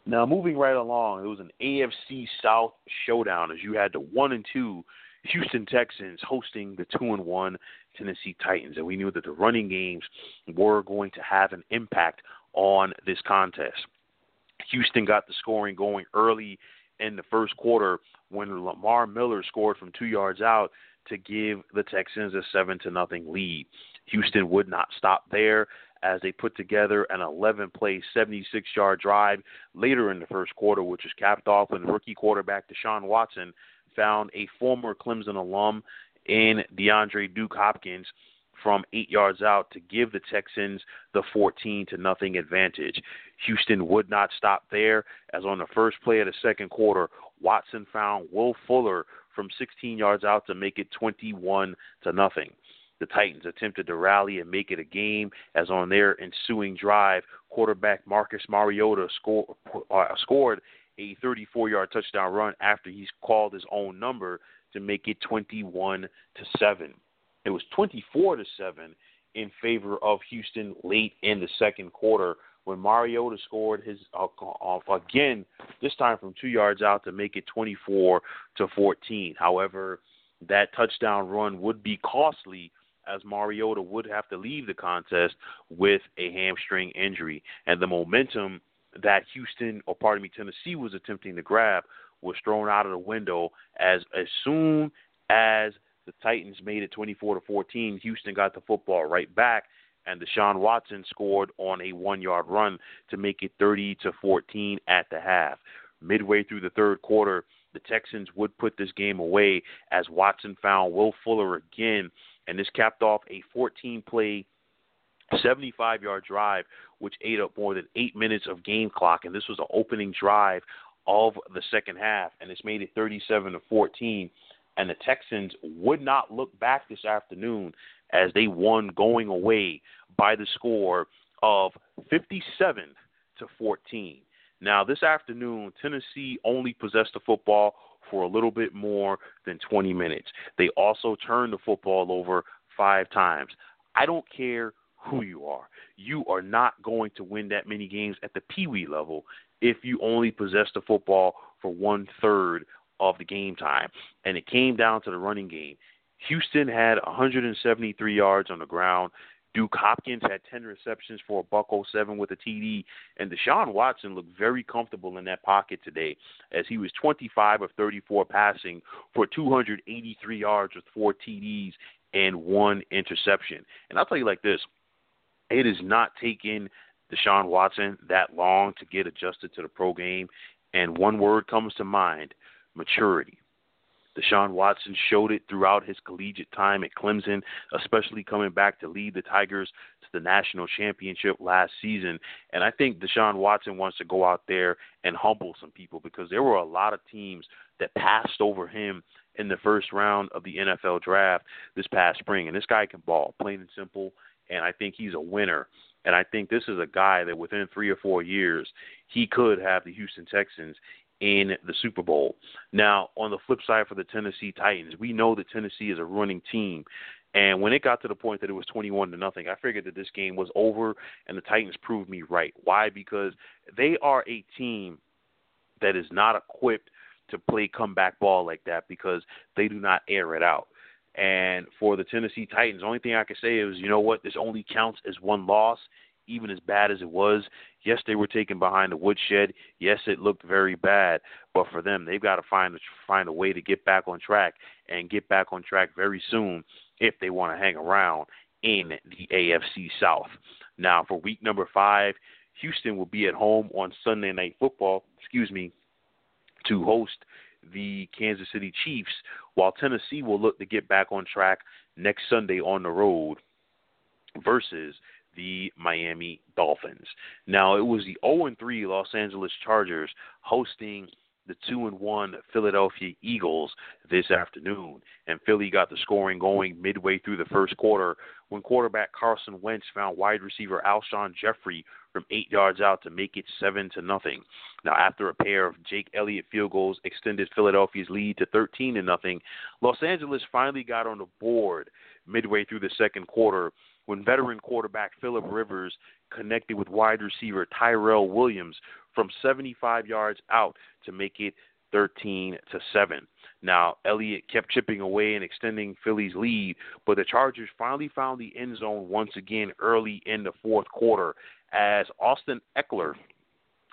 Now, moving right along, it was an AFC South showdown as you had the one and two Houston Texans hosting the two and one Tennessee Titans, and we knew that the running games were going to have an impact on this contest. Houston got the scoring going early in the first quarter when Lamar Miller scored from two yards out to give the Texans a seven to nothing lead. Houston would not stop there as they put together an 11 play, 76 yard drive later in the first quarter, which was capped off when rookie quarterback Deshaun Watson found a former Clemson alum in DeAndre Duke Hopkins from eight yards out to give the Texans the 14 to nothing advantage. Houston would not stop there, as on the first play of the second quarter, Watson found Will Fuller from 16 yards out to make it 21 to nothing. The Titans attempted to rally and make it a game, as on their ensuing drive, quarterback Marcus Mariota score, uh, scored a 34 yard touchdown run after he's called his own number to make it 21 to 7. It was 24 to 7 in favor of Houston late in the second quarter when Mariota scored his uh, off again, this time from two yards out to make it 24 to 14. However, that touchdown run would be costly as Mariota would have to leave the contest with a hamstring injury, and the momentum that Houston, or pardon me, Tennessee was attempting to grab was thrown out of the window as as soon as the Titans made it 24 to 14, Houston got the football right back and Deshaun Watson scored on a 1-yard run to make it 30 to 14 at the half. Midway through the third quarter, the Texans would put this game away as Watson found Will Fuller again and this capped off a 14 play 75 yard drive, which ate up more than eight minutes of game clock. And this was the opening drive of the second half, and it's made it 37 to 14. And the Texans would not look back this afternoon as they won going away by the score of 57 to 14. Now, this afternoon, Tennessee only possessed the football for a little bit more than 20 minutes. They also turned the football over five times. I don't care who you are. You are not going to win that many games at the Pee Wee level if you only possess the football for one third of the game time. And it came down to the running game. Houston had 173 yards on the ground. Duke Hopkins had 10 receptions for a buck 07 with a TD, and Deshaun Watson looked very comfortable in that pocket today as he was 25 of 34 passing for 283 yards with four TDs and one interception. And I'll tell you like this, it is not taking Deshaun Watson that long to get adjusted to the pro game, and one word comes to mind: maturity. Deshaun Watson showed it throughout his collegiate time at Clemson, especially coming back to lead the Tigers to the national championship last season. And I think Deshaun Watson wants to go out there and humble some people because there were a lot of teams that passed over him in the first round of the NFL draft this past spring. And this guy can ball, plain and simple. And I think he's a winner. And I think this is a guy that within three or four years, he could have the Houston Texans in the Super Bowl. Now, on the flip side for the Tennessee Titans, we know that Tennessee is a running team. And when it got to the point that it was 21 to nothing, I figured that this game was over and the Titans proved me right. Why? Because they are a team that is not equipped to play comeback ball like that because they do not air it out. And for the Tennessee Titans, the only thing I can say is, you know what, this only counts as one loss even as bad as it was, yes, they were taken behind the woodshed. Yes, it looked very bad, but for them, they've got to find a, find a way to get back on track and get back on track very soon if they want to hang around in the AFC South. Now, for week number five, Houston will be at home on Sunday Night Football. Excuse me, to host the Kansas City Chiefs, while Tennessee will look to get back on track next Sunday on the road versus the Miami Dolphins. Now, it was the 0 3 Los Angeles Chargers hosting the 2 and 1 Philadelphia Eagles this afternoon. And Philly got the scoring going midway through the first quarter when quarterback Carson Wentz found wide receiver Alshon Jeffery from 8 yards out to make it 7 to nothing. Now, after a pair of Jake Elliott field goals extended Philadelphia's lead to 13 to nothing, Los Angeles finally got on the board midway through the second quarter when veteran quarterback Philip Rivers connected with wide receiver Tyrell Williams from 75 yards out to make it 13 to 7. Now, Elliott kept chipping away and extending Philly's lead, but the Chargers finally found the end zone once again early in the fourth quarter as Austin Ekeler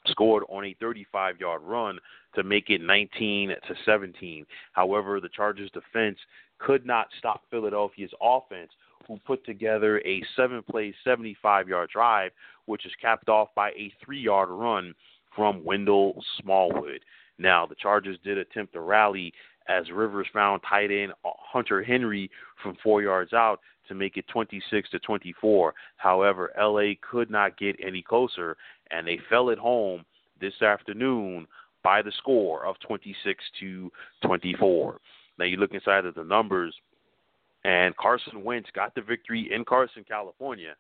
scored on a 35-yard run to make it 19 to 17. However, the Chargers defense could not stop Philadelphia's offense who put together a seven play, 75 yard drive, which is capped off by a three yard run from Wendell Smallwood. Now, the Chargers did attempt to rally as Rivers found tight end Hunter Henry from four yards out to make it 26 to 24. However, LA could not get any closer, and they fell at home this afternoon by the score of 26 to 24. Now, you look inside of the numbers and Carson Wentz got the victory in Carson, California.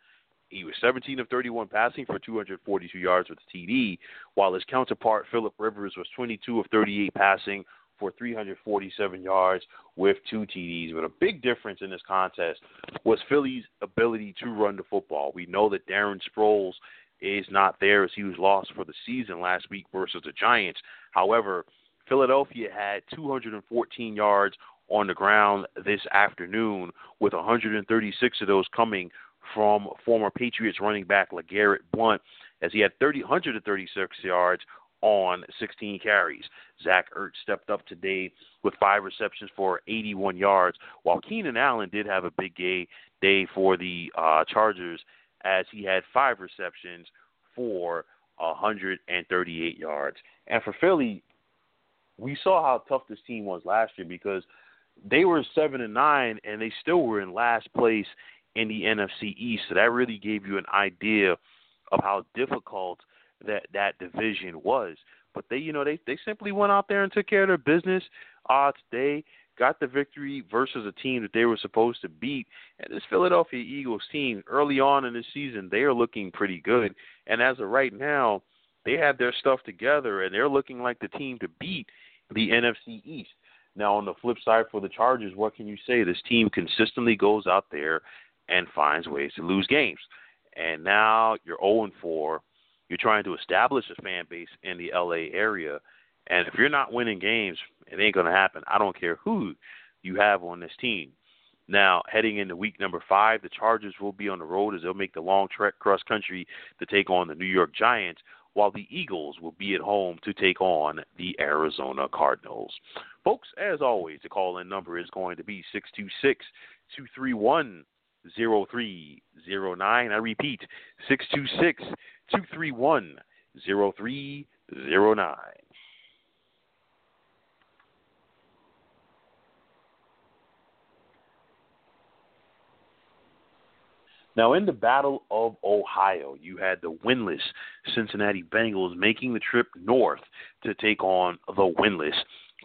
He was 17 of 31 passing for 242 yards with TD, while his counterpart Philip Rivers was 22 of 38 passing for 347 yards with two TDs. But a big difference in this contest was Philly's ability to run the football. We know that Darren Sproles is not there as he was lost for the season last week versus the Giants. However, Philadelphia had 214 yards on the ground this afternoon, with 136 of those coming from former Patriots running back LeGarrette Blunt, as he had 30, 136 yards on 16 carries. Zach Ertz stepped up today with five receptions for 81 yards, while Keenan Allen did have a big day, day for the uh, Chargers as he had five receptions for 138 yards. And for Philly, we saw how tough this team was last year because – they were seven and nine, and they still were in last place in the NFC East. So that really gave you an idea of how difficult that that division was. But they, you know, they they simply went out there and took care of their business uh, today. Got the victory versus a team that they were supposed to beat. And this Philadelphia Eagles team, early on in the season, they are looking pretty good. And as of right now, they have their stuff together and they're looking like the team to beat the NFC East. Now, on the flip side for the Chargers, what can you say? This team consistently goes out there and finds ways to lose games. And now you're 0 4. You're trying to establish a fan base in the LA area. And if you're not winning games, it ain't going to happen. I don't care who you have on this team. Now, heading into week number five, the Chargers will be on the road as they'll make the long trek cross country to take on the New York Giants, while the Eagles will be at home to take on the Arizona Cardinals. Folks, as always, the call in number is going to be 626 231 0309. I repeat, 626 231 0309. Now, in the Battle of Ohio, you had the winless Cincinnati Bengals making the trip north to take on the winless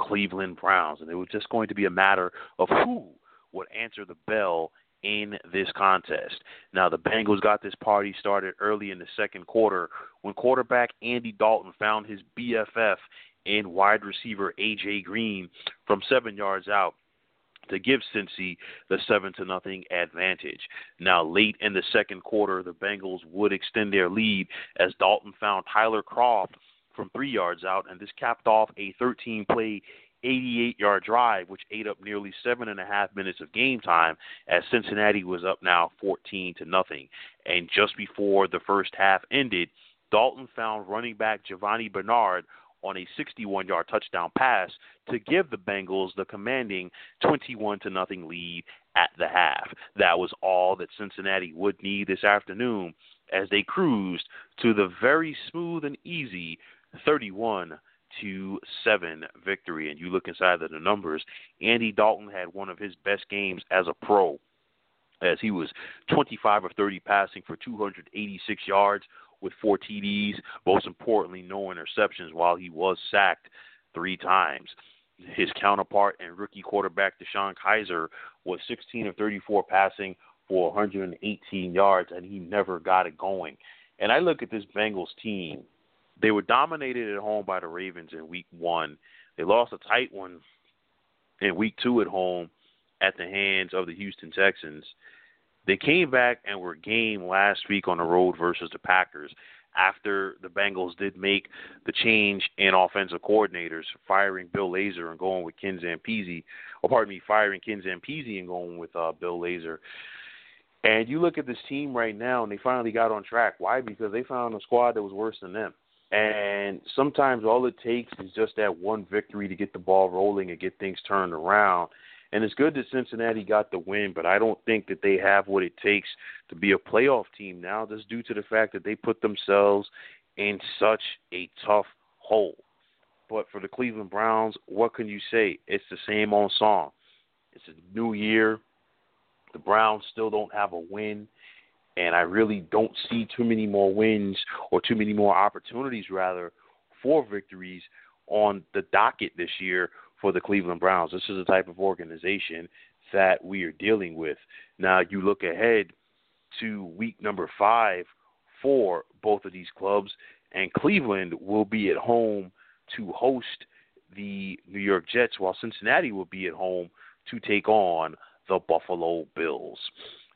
Cleveland Browns. And it was just going to be a matter of who would answer the bell in this contest. Now, the Bengals got this party started early in the second quarter when quarterback Andy Dalton found his BFF in wide receiver A.J. Green from seven yards out to give Cincy the seven to nothing advantage. Now, late in the second quarter, the Bengals would extend their lead as Dalton found Tyler Kroft from three yards out, and this capped off a 13-play 88 yard drive, which ate up nearly seven and a half minutes of game time as Cincinnati was up now 14 to nothing. And just before the first half ended, Dalton found running back Giovani Bernard on a 61-yard touchdown pass to give the Bengals the commanding 21 to nothing lead at the half. That was all that Cincinnati would need this afternoon as they cruised to the very smooth and easy 31 to 7 victory. And you look inside of the numbers, Andy Dalton had one of his best games as a pro as he was 25 of 30 passing for 286 yards, with four TDs, most importantly, no interceptions, while he was sacked three times. His counterpart and rookie quarterback DeShone Kizer was 16 of 34 passing for 118 yards, and he never got it going. And I look at this Bengals team. They were dominated at home by the Ravens in week one. They lost a tight one in week two at home at the hands of the Houston Texans. They came back and were game last week on the road versus the Packers after the Bengals did make the change in offensive coordinators, firing Bill Lazor and going with Ken Zampese, or pardon me, firing Ken Zampese and going with uh, Bill Lazor. And you look at this team right now, and they finally got on track. Why? Because they found a squad that was worse than them. And sometimes all it takes is just that one victory to get the ball rolling and get things turned around. And it's good that Cincinnati got the win, but I don't think that they have what it takes to be a playoff team now, just due to the fact that they put themselves in such a tough hole. But for the Cleveland Browns, what can you say? It's the same old song. It's a new year. The Browns still don't have a win, and I really don't see too many more wins or too many more opportunities, rather, for victories on the docket this year for the Cleveland Browns. This is the type of organization that we are dealing with. Now, you look ahead to week number five for both of these clubs, and Cleveland will be at home to host the New York Jets, while Cincinnati will be at home to take on the Buffalo Bills.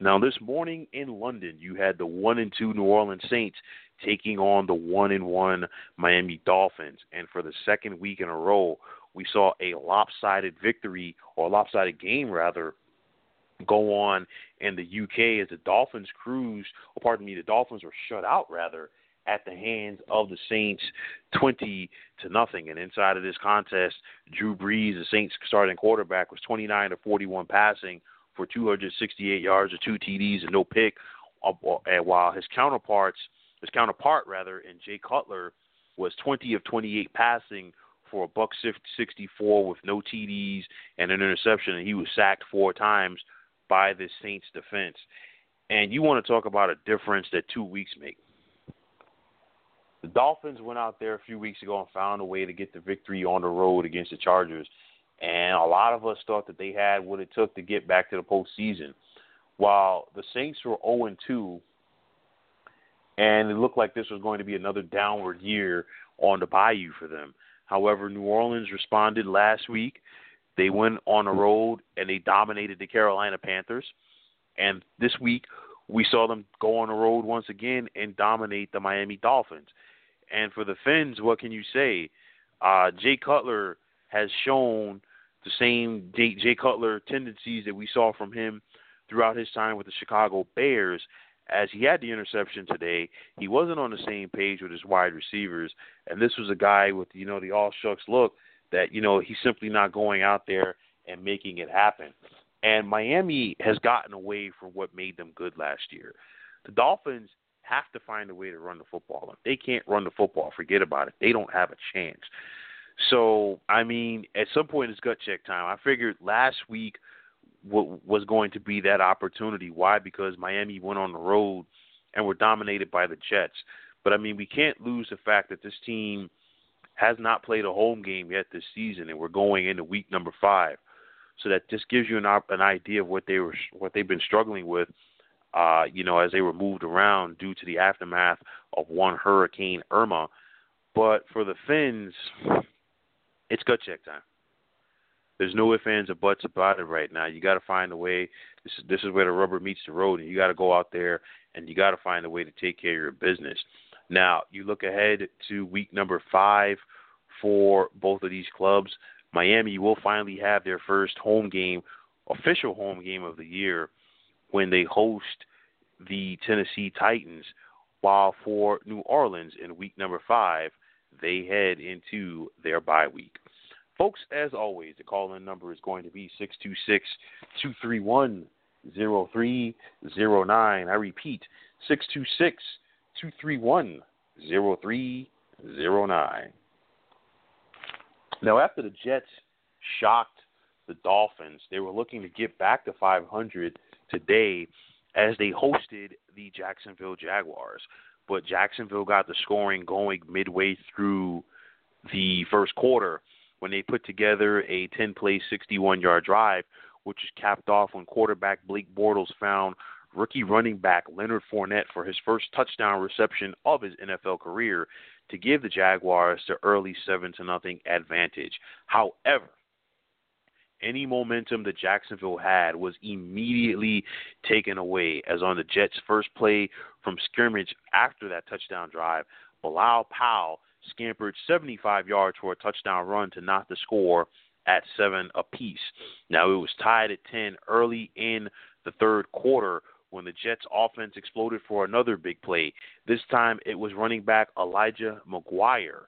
Now, this morning in London, you had the one and two New Orleans Saints taking on the one and one Miami Dolphins, and for the second week in a row, we saw a lopsided victory or lopsided game rather go on in the UK as the Dolphins cruised, or pardon me, the Dolphins were shut out rather at the hands of the Saints, twenty to nothing. And inside of this contest, Drew Brees, the Saints starting quarterback, was twenty nine to forty one passing for two hundred sixty eight yards or two TDs and no pick. Uh, and while his counterparts, his counterpart rather, in Jay Cutler was twenty of twenty eight passing for a buck 64 with no TDs and an interception, and he was sacked four times by the Saints defense. And you want to talk about a difference that two weeks make. The Dolphins went out there a few weeks ago and found a way to get the victory on the road against the Chargers. And a lot of us thought that they had what it took to get back to the postseason. While the Saints were 0 2, and it looked like this was going to be another downward year on the Bayou for them. However, New Orleans responded last week. They went on a road and they dominated the Carolina Panthers. And this week, we saw them go on the road once again and dominate the Miami Dolphins. And for the Fins, what can you say? Uh, Jay Cutler has shown the same Jay Cutler tendencies that we saw from him throughout his time with the Chicago Bears. As he had the interception today, he wasn't on the same page with his wide receivers, and this was a guy with you know the all shucks look that you know he's simply not going out there and making it happen. And Miami has gotten away from what made them good last year. The Dolphins have to find a way to run the football. If they can't run the football, forget about it. They don't have a chance. So, I mean, at some point it's gut check time. I figured last week was going to be that opportunity. Why? Because Miami went on the road and were dominated by the Jets. But I mean, we can't lose the fact that this team has not played a home game yet this season, and we're going into week number five. So that just gives you an an idea of what they were what they've been struggling with uh, you know, as they were moved around due to the aftermath of one Hurricane Irma. But for the Fins, it's gut check time. There's no ifs, ands, or buts about it right now. You got to find a way. This is this is where the rubber meets the road, and you got to go out there and you got to find a way to take care of your business. Now, you look ahead to week number five for both of these clubs. Miami will finally have their first home game, official home game of the year when they host the Tennessee Titans, while for New Orleans in week number five, they head into their bye week. Folks, as always, the call in number is going to be 626 231 0309. I repeat, 626 231 0309. Now, after the Jets shocked the Dolphins, they were looking to get back to 500 today as they hosted the Jacksonville Jaguars. But Jacksonville got the scoring going midway through the first quarter when they put together a 10 play, 61 yard drive, which was capped off when quarterback Blake Bortles found rookie running back Leonard Fournette for his first touchdown reception of his NFL career to give the Jaguars the early 7 to nothing advantage. However, any momentum that Jacksonville had was immediately taken away, as on the Jets' first play from scrimmage after that touchdown drive, Bilal Powell scampered 75 yards for a touchdown run to knock the score at seven apiece. Now it was tied at 10 early in the third quarter when the Jets' offense exploded for another big play. This time it was running back Elijah McGuire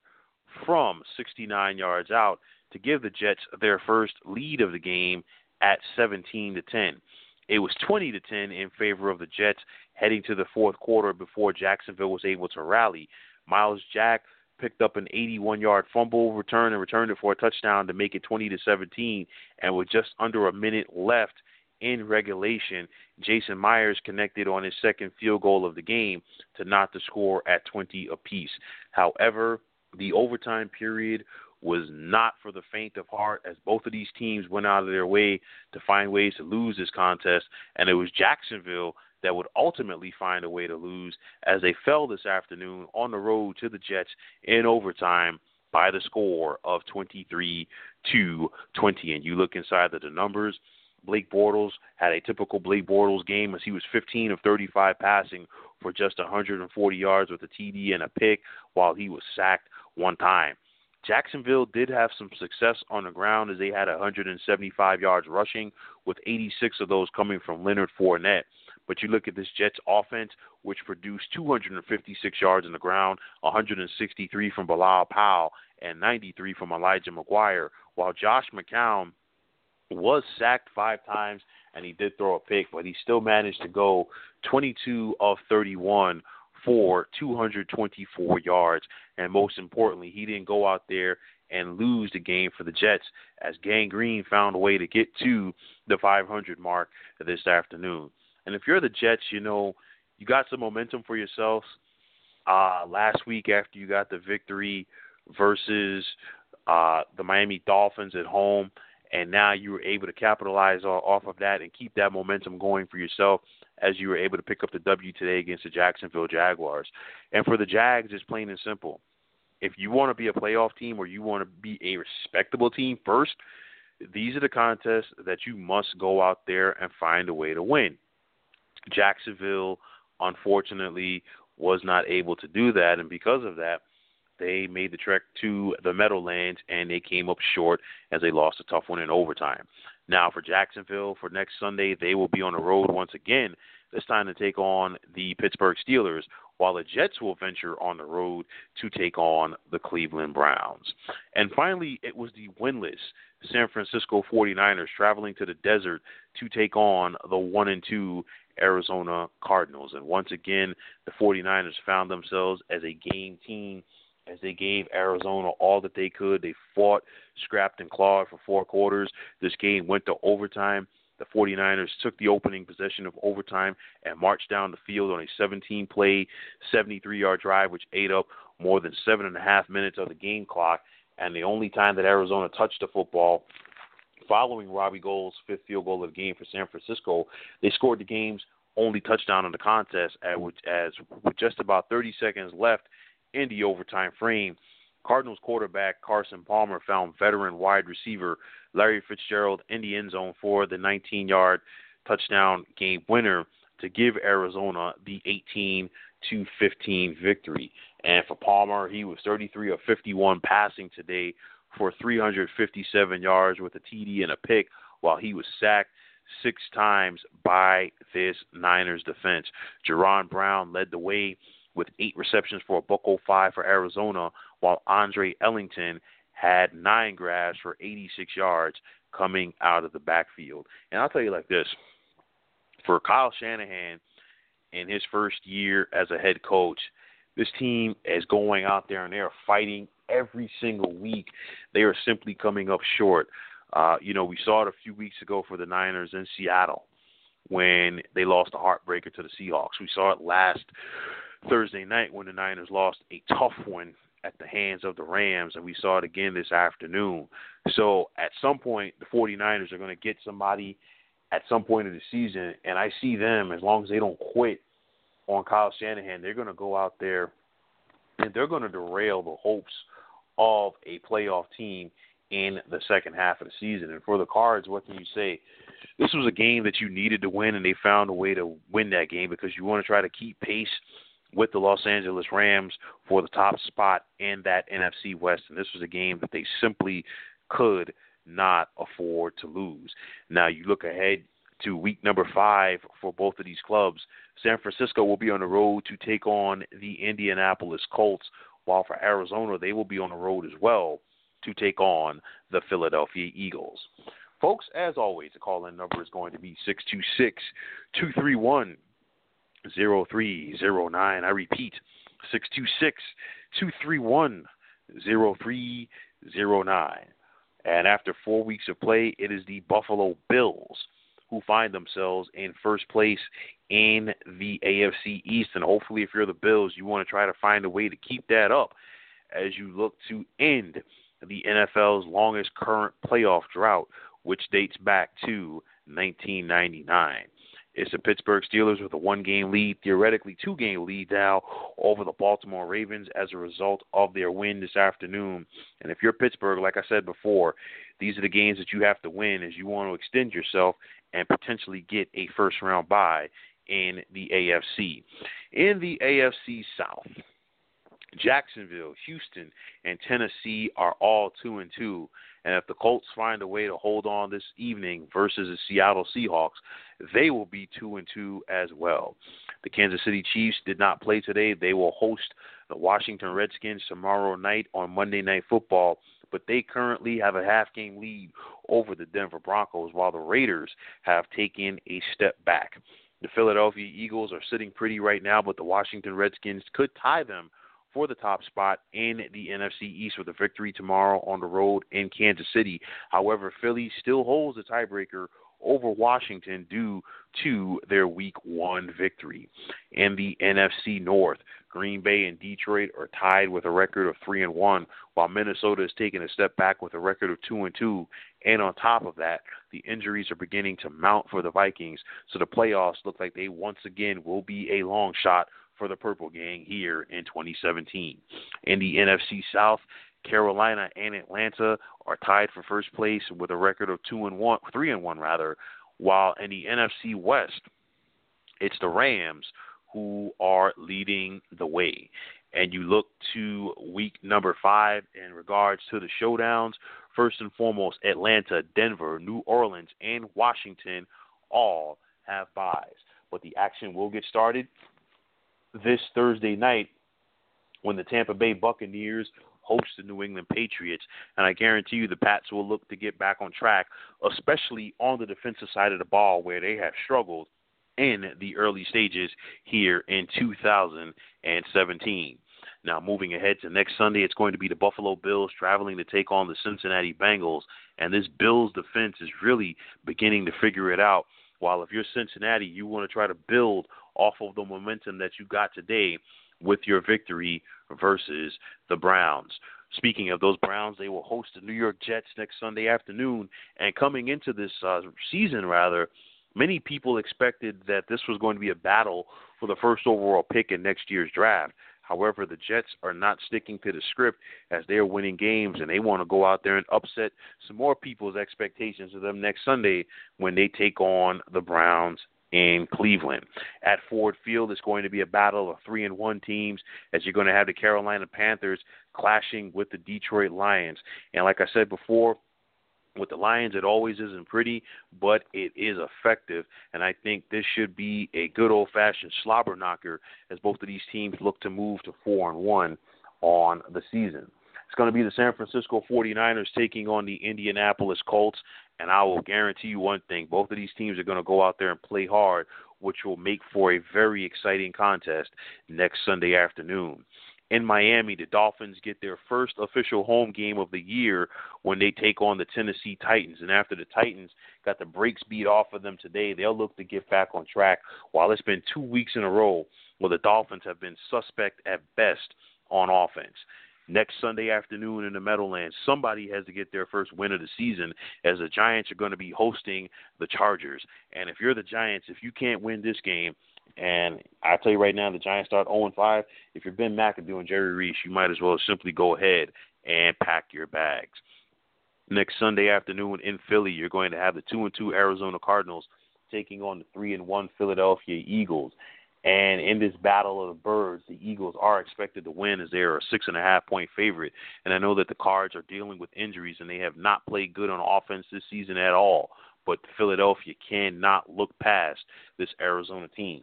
from 69 yards out to give the Jets their first lead of the game at 17 to 10. It was 20 to 10 in favor of the Jets heading to the fourth quarter before Jacksonville was able to rally. Myles Jack picked up an 81-yard fumble return and returned it for a touchdown to make it 20 to 17. And with just under a minute left in regulation, Jason Myers connected on his second field goal of the game to knock the score at 20 apiece. However, the overtime period was not for the faint of heart as both of these teams went out of their way to find ways to lose this contest, and it was Jacksonville that would ultimately find a way to lose as they fell this afternoon on the road to the Jets in overtime by the score of 23 to 20. And you look inside of the numbers, Blake Bortles had a typical Blake Bortles game as he was 15 of 35 passing for just 140 yards with a TD and a pick while he was sacked one time. Jacksonville did have some success on the ground as they had 175 yards rushing, with 86 of those coming from Leonard Fournette. But you look at this Jets offense, which produced 256 yards on the ground, 163 from Bilal Powell, and 93 from Elijah McGuire, while Josh McCown was sacked five times and he did throw a pick, but he still managed to go 22 of 31 for 224 yards. And most importantly, he didn't go out there and lose the game for the Jets as Gang Green found a way to get to the 500 mark this afternoon. And if you're the Jets, you know, you got some momentum for yourselves. Uh, last week after you got the victory versus uh, the Miami Dolphins at home, and now you were able to capitalize off of that and keep that momentum going for yourself as you were able to pick up the W today against the Jacksonville Jaguars. And for the Jags, it's plain and simple. If you want to be a playoff team or you want to be a respectable team first, these are the contests that you must go out there and find a way to win. Jacksonville, unfortunately, was not able to do that, and because of that, they made the trek to the Meadowlands and they came up short as they lost a tough one in overtime. Now for Jacksonville for next Sunday, they will be on the road once again. This time to take on the Pittsburgh Steelers, while the Jets will venture on the road to take on the Cleveland Browns. And finally, it was the winless San Francisco 49ers traveling to the desert to take on the 1 and 2 Arizona Cardinals. And once again, the 49ers found themselves as a game team as they gave Arizona all that they could. They fought, scrapped, and clawed for four quarters. This game went to overtime. The 49ers took the opening possession of overtime and marched down the field on a 17 play, 73 yard drive, which ate up more than seven and a half minutes of the game clock. And the only time that Arizona touched the football following Robbie Gould's fifth field goal of the game for San Francisco, they scored the game's only touchdown in the contest, at which, as with just about 30 seconds left in the overtime frame. Cardinals quarterback Carson Palmer found veteran wide receiver Larry Fitzgerald in the end zone for the 19 yard touchdown game winner to give Arizona the 18 to 15 victory. And for Palmer, he was 33 of 51 passing today for 357 yards with a TD and a pick, while he was sacked six times by this Niners defense. Jaron Brown led the way with eight receptions for a buck 05 for Arizona, while Andre Ellington had nine grabs for 86 yards coming out of the backfield. And I'll tell you like this for Kyle Shanahan in his first year as a head coach, this team is going out there and they're fighting every single week. They are simply coming up short. Uh, you know, we saw it a few weeks ago for the Niners in Seattle when they lost a heartbreaker to the Seahawks. We saw it last Thursday night when the Niners lost a tough one at the hands of the Rams, and we saw it again this afternoon. So at some point, the 49ers are going to get somebody at some point of the season, and I see them, as long as they don't quit on Kyle Shanahan, they're going to go out there and they're going to derail the hopes of a playoff team in the second half of the season. And for the Cards, what can you say? This was a game that you needed to win, and they found a way to win that game because you want to try to keep pace – with the Los Angeles Rams for the top spot in that NFC West. And this was a game that they simply could not afford to lose. Now, you look ahead to week number five for both of these clubs. San Francisco will be on the road to take on the Indianapolis Colts, while for Arizona, they will be on the road as well to take on the Philadelphia Eagles. Folks, as always, the call in number is going to be 626 231 0309. I repeat, 626 231 0309. And after four weeks of play, it is the Buffalo Bills who find themselves in first place in the AFC East. And hopefully, if you're the Bills, you want to try to find a way to keep that up as you look to end the NFL's longest current playoff drought, which dates back to 1999. It's the Pittsburgh Steelers with a one game lead, theoretically two game lead now over the Baltimore Ravens as a result of their win this afternoon. And if you're Pittsburgh, like I said before, these are the games that you have to win as you want to extend yourself and potentially get a first round bye in the AFC. In the AFC South, Jacksonville, Houston, and Tennessee are all two and two. And if the Colts find a way to hold on this evening versus the Seattle Seahawks, they will be two and two as well. The Kansas City Chiefs did not play today. They will host the Washington Redskins tomorrow night on Monday Night Football, but they currently have a half game lead over the Denver Broncos while the Raiders have taken a step back. The Philadelphia Eagles are sitting pretty right now, but the Washington Redskins could tie them for the top spot in the NFC East with a victory tomorrow on the road in Kansas City. However, Philly still holds the tiebreaker over Washington due to their week one victory. In the NFC North, Green Bay and Detroit are tied with a record of three and one, while Minnesota is taking a step back with a record of two and two. And on top of that, the injuries are beginning to mount for the Vikings, so the playoffs look like they once again will be a long shot for the Purple Gang here in 2017. In the NFC South, Carolina and Atlanta are tied for first place with a record of two and one, three and one rather. While in the NFC West, it's the Rams who are leading the way. and you look to week number five in regards to the showdowns, first and foremost, Atlanta, Denver, New Orleans, and Washington all have byes. But the action will get started this Thursday night when the Tampa Bay Buccaneers host the New England Patriots. And I guarantee you the Pats will look to get back on track, especially on the defensive side of the ball where they have struggled in the early stages here in 2017. Now, moving ahead to next Sunday, it's going to be the Buffalo Bills traveling to take on the Cincinnati Bengals. And this Bills defense is really beginning to figure it out. While if you're Cincinnati, you want to try to build off of the momentum that you got today with your victory versus the Browns. Speaking of those Browns, they will host the New York Jets next Sunday afternoon. And coming into this uh, season, rather, many people expected that this was going to be a battle for the first overall pick in next year's draft. However, the Jets are not sticking to the script as they're winning games, and they want to go out there and upset some more people's expectations of them next Sunday when they take on the Browns in Cleveland. At Ford Field, it's going to be a battle of three and one teams as you're going to have the Carolina Panthers clashing with the Detroit Lions. And like I said before, with the Lions, it always isn't pretty, but it is effective. And I think this should be a good old fashioned slobber knocker as both of these teams look to move to four and one on the season. It's going to be the San Francisco 49ers taking on the Indianapolis Colts. And I will guarantee you one thing both of these teams are going to go out there and play hard, which will make for a very exciting contest next Sunday afternoon in Miami, the Dolphins get their first official home game of the year when they take on the Tennessee Titans. And after the Titans got the brakes beat off of them today, they'll look to get back on track. While it's been two weeks in a row where the Dolphins have been suspect at best on offense. Next Sunday afternoon in the Meadowlands, somebody has to get their first win of the season as the Giants are going to be hosting the Chargers. And if you're the Giants, if you can't win this game, and I tell you right now, the Giants start 0 5. If you're Ben McAdoo and Jerry Reese, you might as well simply go ahead and pack your bags. Next Sunday afternoon in Philly, you're going to have the 2 and 2 Arizona Cardinals taking on the 3 and 1 Philadelphia Eagles. And in this battle of the birds, the Eagles are expected to win as they are a six and a half point favorite. And I know that the Cards are dealing with injuries and they have not played good on offense this season at all. But Philadelphia cannot look past this Arizona team.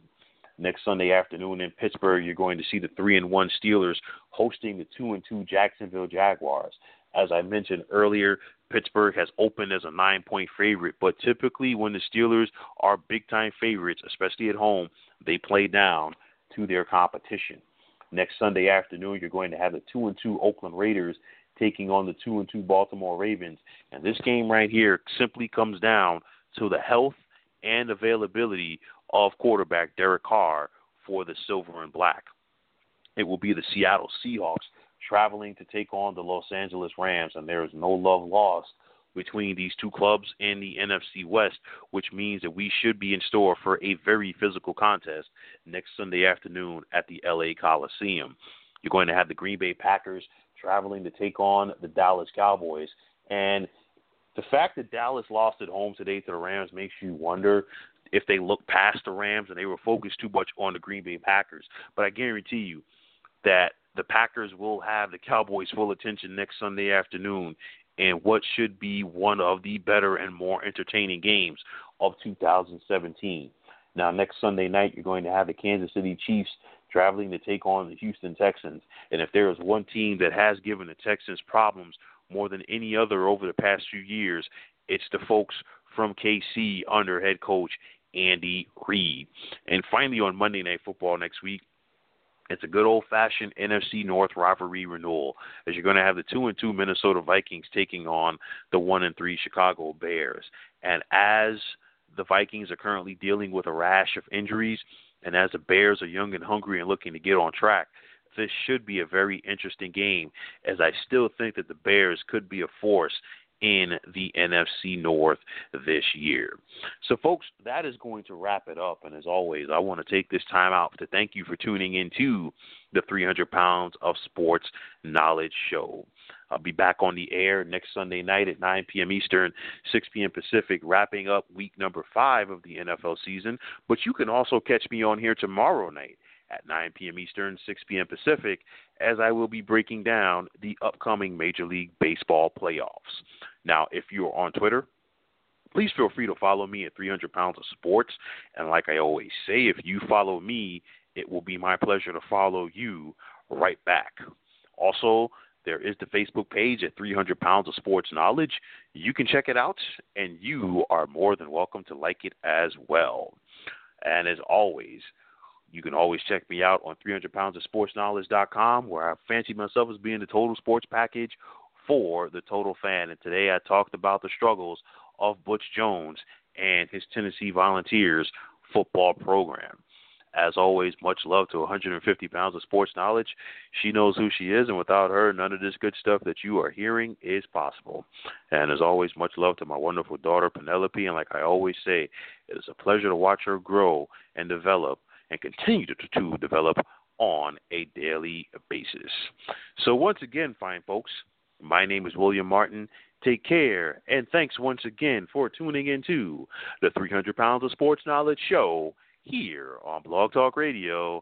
Next Sunday afternoon in Pittsburgh, you're going to see the three and one Steelers hosting the two and two Jacksonville Jaguars. As I mentioned earlier, Pittsburgh has opened as a nine point favorite, but typically when the Steelers are big time favorites, especially at home, they play down to their competition. Next Sunday afternoon, you're going to have the two and two Oakland Raiders taking on the two and two Baltimore Ravens. And this game right here simply comes down to the health and availability of quarterback Derek Carr for the Silver and Black. It will be the Seattle Seahawks traveling to take on the Los Angeles Rams, and there is no love lost between these two clubs in the NFC West, which means that we should be in store for a very physical contest next Sunday afternoon at the LA Coliseum. You're going to have the Green Bay Packers traveling to take on the Dallas Cowboys. And the fact that Dallas lost at home today to the Rams makes you wonder if they looked past the Rams and they were focused too much on the Green Bay Packers. But I guarantee you that the Packers will have the Cowboys' full attention next Sunday afternoon in what should be one of the better and more entertaining games of 2017. Now, next Sunday night, you're going to have the Kansas City Chiefs traveling to take on the Houston Texans. And if there is one team that has given the Texans problems more than any other over the past few years, it's the folks from KC under head coach Andy Reid. And finally, on Monday Night Football next week, it's a good old fashioned NFC North rivalry renewal as you're going to have the two and two Minnesota Vikings taking on the one and three Chicago Bears. And as the Vikings are currently dealing with a rash of injuries, and as the Bears are young and hungry and looking to get on track, this should be a very interesting game as I still think that the Bears could be a force in the NFC North this year. So, folks, that is going to wrap it up. And as always, I want to take this time out to thank you for tuning into the 300 Pounds of Sports Knowledge Show. I'll be back on the air next Sunday night at 9 p.m. Eastern, 6 p.m. Pacific, wrapping up week number five of the NFL season. But you can also catch me on here tomorrow night at 9 p.m. Eastern, 6 p.m. Pacific, as I will be breaking down the upcoming Major League Baseball playoffs. Now, if you're on Twitter, please feel free to follow me at 300 Pounds of Sports. And like I always say, if you follow me, it will be my pleasure to follow you right back. Also, there is the Facebook page at 300 Pounds of Sports Knowledge. You can check it out, and you are more than welcome to like it as well. And as always, you can always check me out on 300 pounds of sports knowledge.com, where I fancy myself as being the total sports package for the total fan. And today I talked about the struggles of Butch Jones and his Tennessee Volunteers football program. As always, much love to 150 pounds of sports knowledge. She knows who she is, and without her, none of this good stuff that you are hearing is possible. And as always, much love to my wonderful daughter, Penelope. And like I always say, it is a pleasure to watch her grow and develop and continue to, to develop on a daily basis. So, once again, fine folks, my name is William Martin. Take care, and thanks once again for tuning in to the 300 Pounds of Sports Knowledge Show here on blogtalkradio.com.